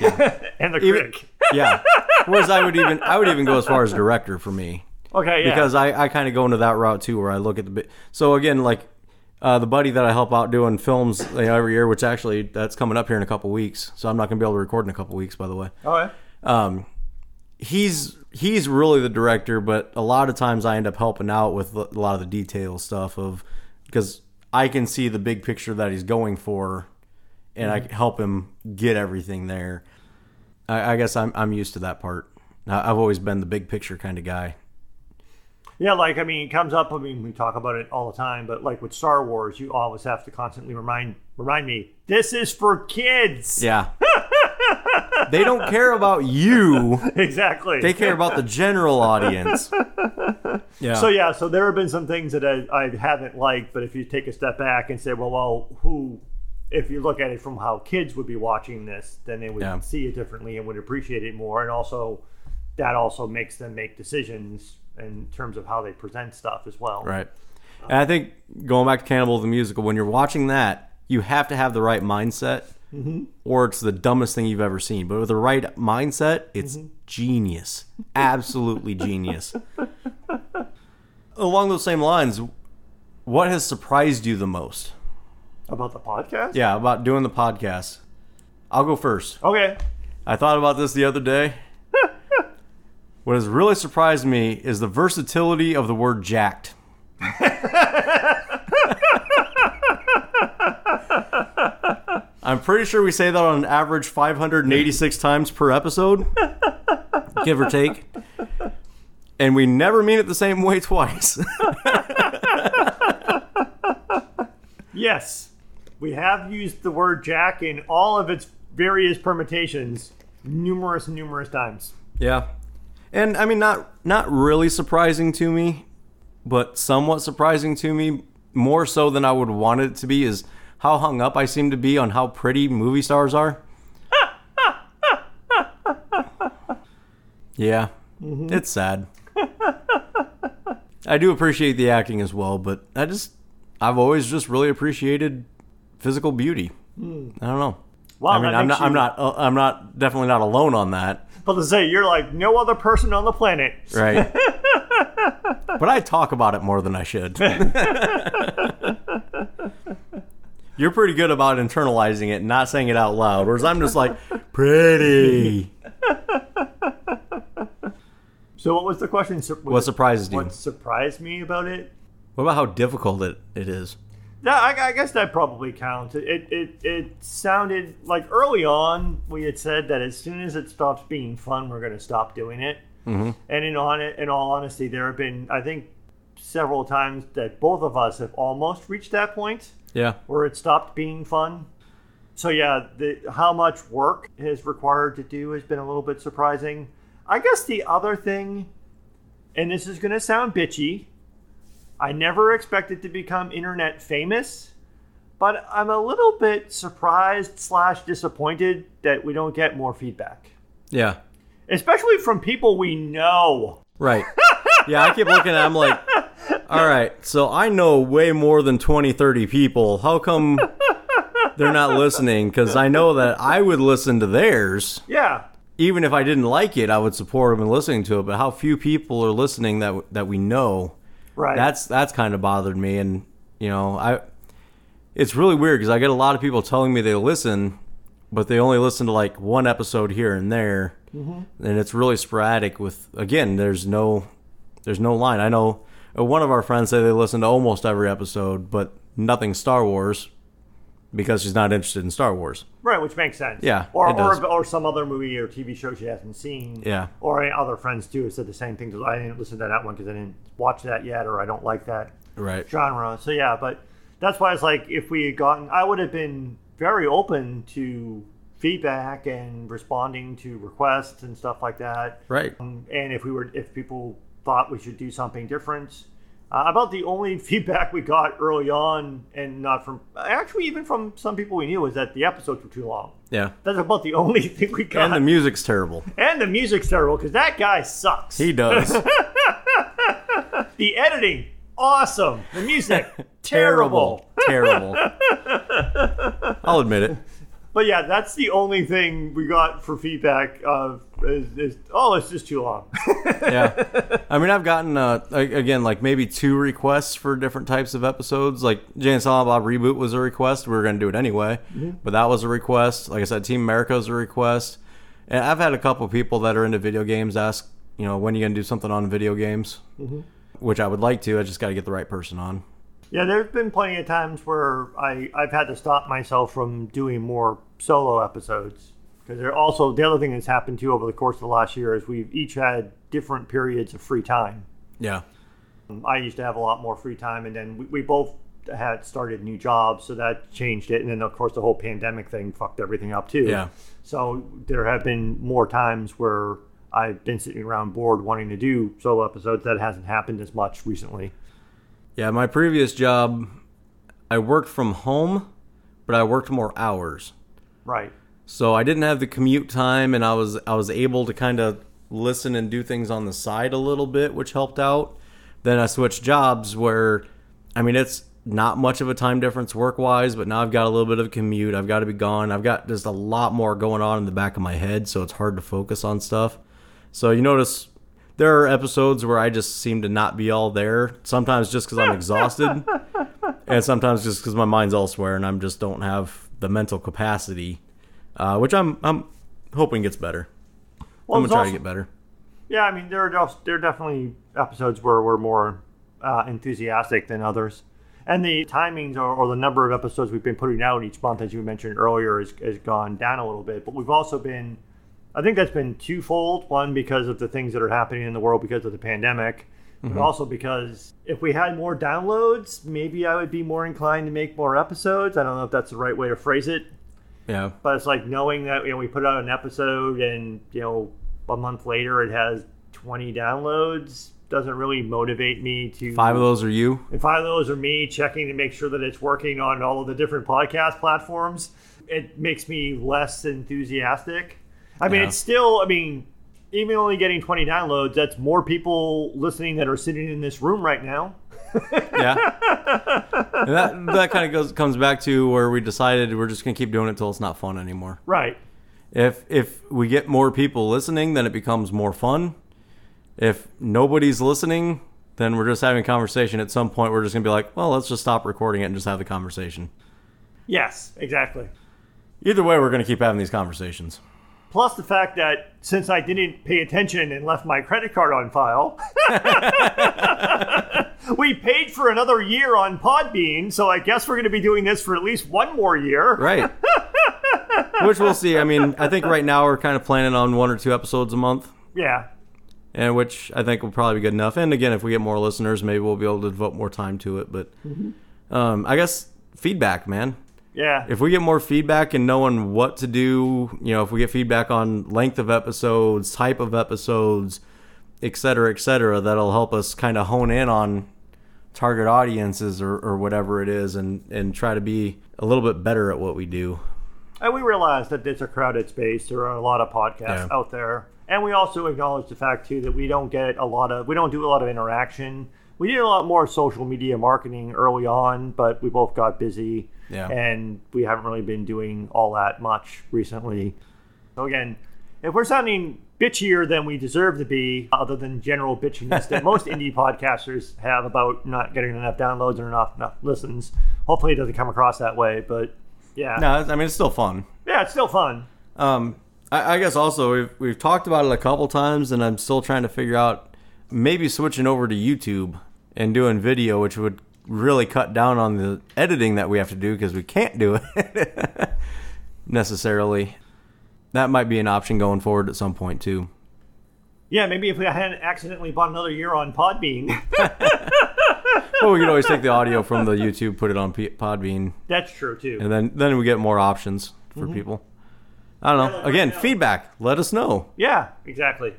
and the Even- critic. yeah. Whereas I would even I would even go as far as director for me. Okay, yeah. because I, I kind of go into that route too, where I look at the bit. So again, like uh, the buddy that I help out doing films you know, every year, which actually that's coming up here in a couple weeks. So I'm not gonna be able to record in a couple weeks, by the way. okay. Um, he's he's really the director, but a lot of times I end up helping out with a lot of the detail stuff of because I can see the big picture that he's going for, and I can help him get everything there. I, I guess I'm I'm used to that part. I've always been the big picture kind of guy. Yeah, like I mean, it comes up. I mean, we talk about it all the time, but like with Star Wars, you always have to constantly remind remind me this is for kids. Yeah. They don't care about you. (laughs) exactly. They care about the general audience. (laughs) Yeah. So yeah, so there have been some things that I, I haven't liked, but if you take a step back and say, well, well, who? If you look at it from how kids would be watching this, then they would Yeah. see it differently and would appreciate it more, and also that also makes them make decisions in terms of how they present stuff as well. Right. And I think going back to Cannibal the musical, when you're watching that, you have to have the right mindset, Mm-hmm. or it's the dumbest thing you've ever seen. But with the right mindset, it's mm-hmm. genius, absolutely genius. Along those same lines, what has surprised you the most? About the podcast? Yeah, about doing the podcast. I'll go first. Okay. I thought about this the other day. (laughs) what has really surprised me is the versatility of the word jacked. (laughs) I'm pretty sure we say that on an average 586 times per episode, (laughs) give or take. And we never mean it the same way twice. (laughs) Yes, we have used the word jack in all of its various permutations numerous, numerous times. Yeah. And I mean not not really surprising to me, but somewhat surprising to me, more so than I would want it to be is how hung up I seem to be on how pretty movie stars are. (laughs) yeah. It's sad. I do appreciate the acting as well, but I just I've always just really appreciated physical beauty. I don't know. Wow, I mean, I'm not, I'm you- not, uh, I'm not, definitely not alone on that. But to say you're like no other person on the planet. Right. (laughs) but I talk about it more than I should. (laughs) You're pretty good about internalizing it and not saying it out loud, whereas I'm just like, pretty. (laughs) So what was the question? Sur- What surprises you? What surprised me about it? What about how difficult it, it is? Yeah, I, I guess that probably counts. It, it it it sounded like early on we had said that as soon as it stops being fun, we're going to stop doing it. Mm-hmm. And in on it, in all honesty, there have been I think several times that both of us have almost reached that point Yeah. where it stopped being fun. so yeah, the, how much work is required to do has been a little bit surprising. I guess the other thing, and this is going to sound bitchy, I never expected to become internet famous, but I'm a little bit surprised slash disappointed that we don't get more feedback, Yeah. especially from people we know. Right. (laughs) yeah, I keep looking at I'm like, all right, so I know way more than 20, 30 people. How come they're not listening? Because I know that I would listen to theirs. Yeah, Even if I didn't like it, I would support them in listening to it. But how few people are listening that that we know? right. That's that's kind of bothered me, and you know, I it's really weird because I get a lot of people telling me they listen, but they only listen to like one episode here and there, mm-hmm. and it's really sporadic. With again, there's no there's no line. I know uh, one of our friends say they listen to almost every episode, but nothing Star Wars because she's not interested in Star Wars. Right, which makes sense. Yeah, or or, or some other movie or TV show she hasn't seen. Yeah. or other friends too have said the same thing. I didn't listen to that one because I didn't watch that yet, or I don't like that Right. genre. So yeah, but that's why it's like if we had gotten, I would have been very open to feedback and responding to requests and stuff like that. Right. Um, and if we were, if people thought we should do something different. Uh, about the only (laughs) feedback we got early on, and not from actually even from some people we knew, was that the episodes were too long. Yeah. That's about the only (laughs) thing we got. And the music's terrible. And the music's terrible because that guy sucks. He does. (laughs) the editing, awesome. The music, terrible. terrible. I'll admit it. But yeah, that's the only thing we got for feedback. Of is, is oh, it's just too long. (laughs) yeah. I mean, I've gotten uh, again like maybe two requests for different types of episodes. Like Jay and Silent Bob reboot was a request. We were going to do it anyway, but that was a request. Like I said, Team America was a request, and I've had a couple people that are into video games ask, you know, when are you going to do something on video games, which I would like to. I just got to get the right person on. Yeah, there's been plenty of times where I I've had to stop myself from doing more solo episodes because there also the other thing that's happened too over the course of the last year is we've each had different periods of free time. Yeah. Um, I used to have a lot more free time, and then we, we both had started new jobs, so that changed it. And then, of course, the whole pandemic thing fucked everything up too. Yeah. So there have been more times where I've been sitting around bored wanting to do solo episodes. That hasn't happened as much recently. Yeah, my previous job, I worked from home, but I worked more hours. Right. So I didn't have the commute time and I was I was able to kind of listen and do things on the side a little bit, which helped out. Then I switched jobs where I mean it's not much of a time difference work wise, but now I've got a little bit of commute. I've got to be gone. I've got just a lot more going on in the back of my head, so it's hard to focus on stuff. So you notice there are episodes where I just seem to not be all there. Sometimes just because I'm exhausted, (laughs) and sometimes just because my mind's elsewhere and I'm just don't have the mental capacity, uh, which I'm I'm hoping gets better. Well, I'm gonna try also- to get better. Yeah, I mean there are just, there are definitely episodes where we're more uh, enthusiastic than others, and the timings or, or the number of episodes we've been putting out each month, as you mentioned earlier, has, has gone down a little bit. But we've also been, I think that's been twofold. One because of the things that are happening in the world because of the pandemic, but mm-hmm. also because if we had more downloads, maybe I would be more inclined to make more episodes. I don't know if that's the right way to phrase it Yeah, but it's like knowing that you know we put out an episode and you know a month later it has 20 downloads doesn't really motivate me to five of those are you. and five of those are me checking to make sure that it's working on all of the different podcast platforms it makes me less enthusiastic i mean Yeah. it's still i mean even only getting 20 downloads that's more people listening that are sitting in this room right now (laughs) Yeah, and that that kind of goes comes back to where we decided we're just gonna keep doing it till it's not fun anymore. right If if we get more people listening, then it becomes more fun. If nobody's listening, then we're just having a conversation. At some point, we're just gonna be like, well, let's just stop recording it and just have the conversation. yes exactly Either way, we're gonna keep having these conversations. Plus the fact that since I didn't pay attention and left my credit card on file, (laughs) we paid for another year on Podbean, so I guess we're going to be doing this for at least one more year. Right. (laughs) Which we'll see. I mean, I think right now we're kind of planning on one or two episodes a month, Yeah. and which I think will probably be good enough. And again, if we get more listeners, maybe we'll be able to devote more time to it. But um, I guess feedback, man. Yeah. If we get more feedback and knowing what to do, you know, if we get feedback on length of episodes, type of episodes, et cetera, et cetera, that'll help us kind of hone in on target audiences or, or whatever it is and, and try to be a little bit better at what we do. And we realize that it's a crowded space. There are a lot of podcasts Yeah. out there. And we also acknowledge the fact too that we don't get a lot of we don't do a lot of interaction. We did a lot more social media marketing early on, but we both got busy. Yeah. And we haven't really been doing all that much recently. So again, if we're sounding bitchier than we deserve to be, other than general bitchiness that most (laughs) indie podcasters have about not getting enough downloads or enough, enough listens, hopefully it doesn't come across that way. But yeah, No, I mean, it's still fun. yeah, it's still fun. Um, I, I guess also we've we've talked about it a couple times, and I'm still trying to figure out maybe switching over to YouTube and doing video, which would really cut down on the editing that we have to do because we can't do it (laughs) necessarily. That might be an option going forward at some point too. Yeah, maybe if we hadn't accidentally bought another year on Podbean. (laughs) But we could always take the audio from the YouTube, put it on P- Podbean, That's true too. and then then we get more options for mm-hmm. people. I don't know. Yeah, Again, know. feedback. Let us know. Yeah, exactly.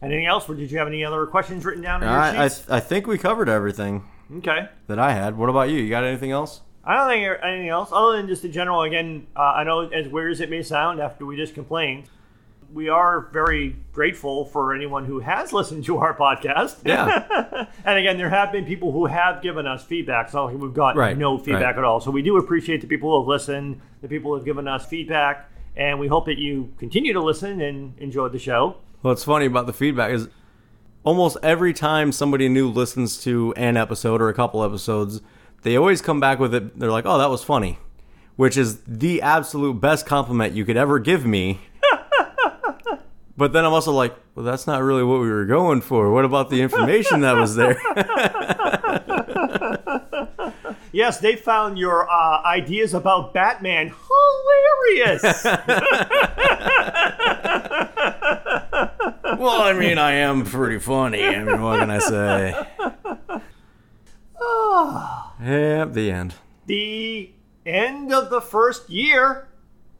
Anything else? Or did you have any other questions written down in your I, I? I think we covered everything okay. that I had. What about you? You got anything else? I don't think anything else other than just the general. Again, uh, I know as weird as it may sound after we just complained, we are very grateful for anyone who has listened to our podcast. Yeah. (laughs) and again, there have been people who have given us feedback. So we've got Right, no feedback right. at all. So we do appreciate the people who have listened, the people who have given us feedback, and we hope that you continue to listen and enjoy the show. What's funny about the feedback is almost every time somebody new listens to an episode or a couple episodes, they always come back with it. They're like, "Oh, that was funny," which is the absolute best compliment you could ever give me. (laughs) but then I'm also like, "Well, that's not really what we were going for. What about the information that was there?" (laughs) Yes, they found your uh, ideas about Batman hilarious. (laughs) (laughs) well, I mean, I am pretty funny. I mean, what can I say? yeah, the end. the end of the first year.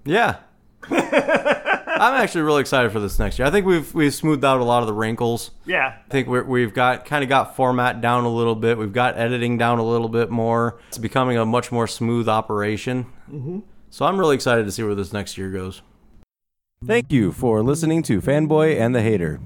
Yeah. (laughs) I'm actually really excited for this next year. I think we've we've smoothed out a lot of the wrinkles. Yeah, I think we're, we've got kind of got format down a little bit. We've got editing down a little bit more. It's becoming a much more smooth operation. Mm-hmm. So I'm really excited to see where this next year goes. Thank you for listening to Fanboy and the Hater.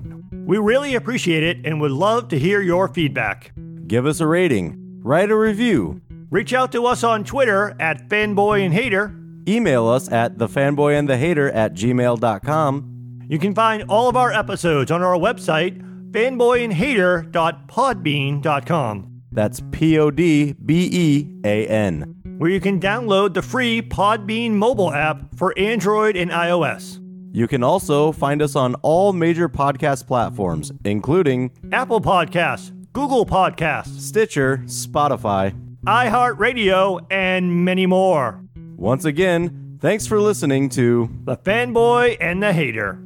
we really appreciate it and would love to hear your feedback. Give us a rating, write a review, Reach out to us on Twitter at Fanboy and Hater. email us at thefanboyandthehater at gmail.com. You can find all of our episodes on our website, fanboyandhater.podbean.com, That's P O D B E A N. where you can download the free Podbean mobile app for Android and iOS. You can also find us on all major podcast platforms, including Apple Podcasts, Google Podcasts, Stitcher, Spotify. iHeartRadio, and many more. Once again, thanks for listening to The Fanboy and the Hater.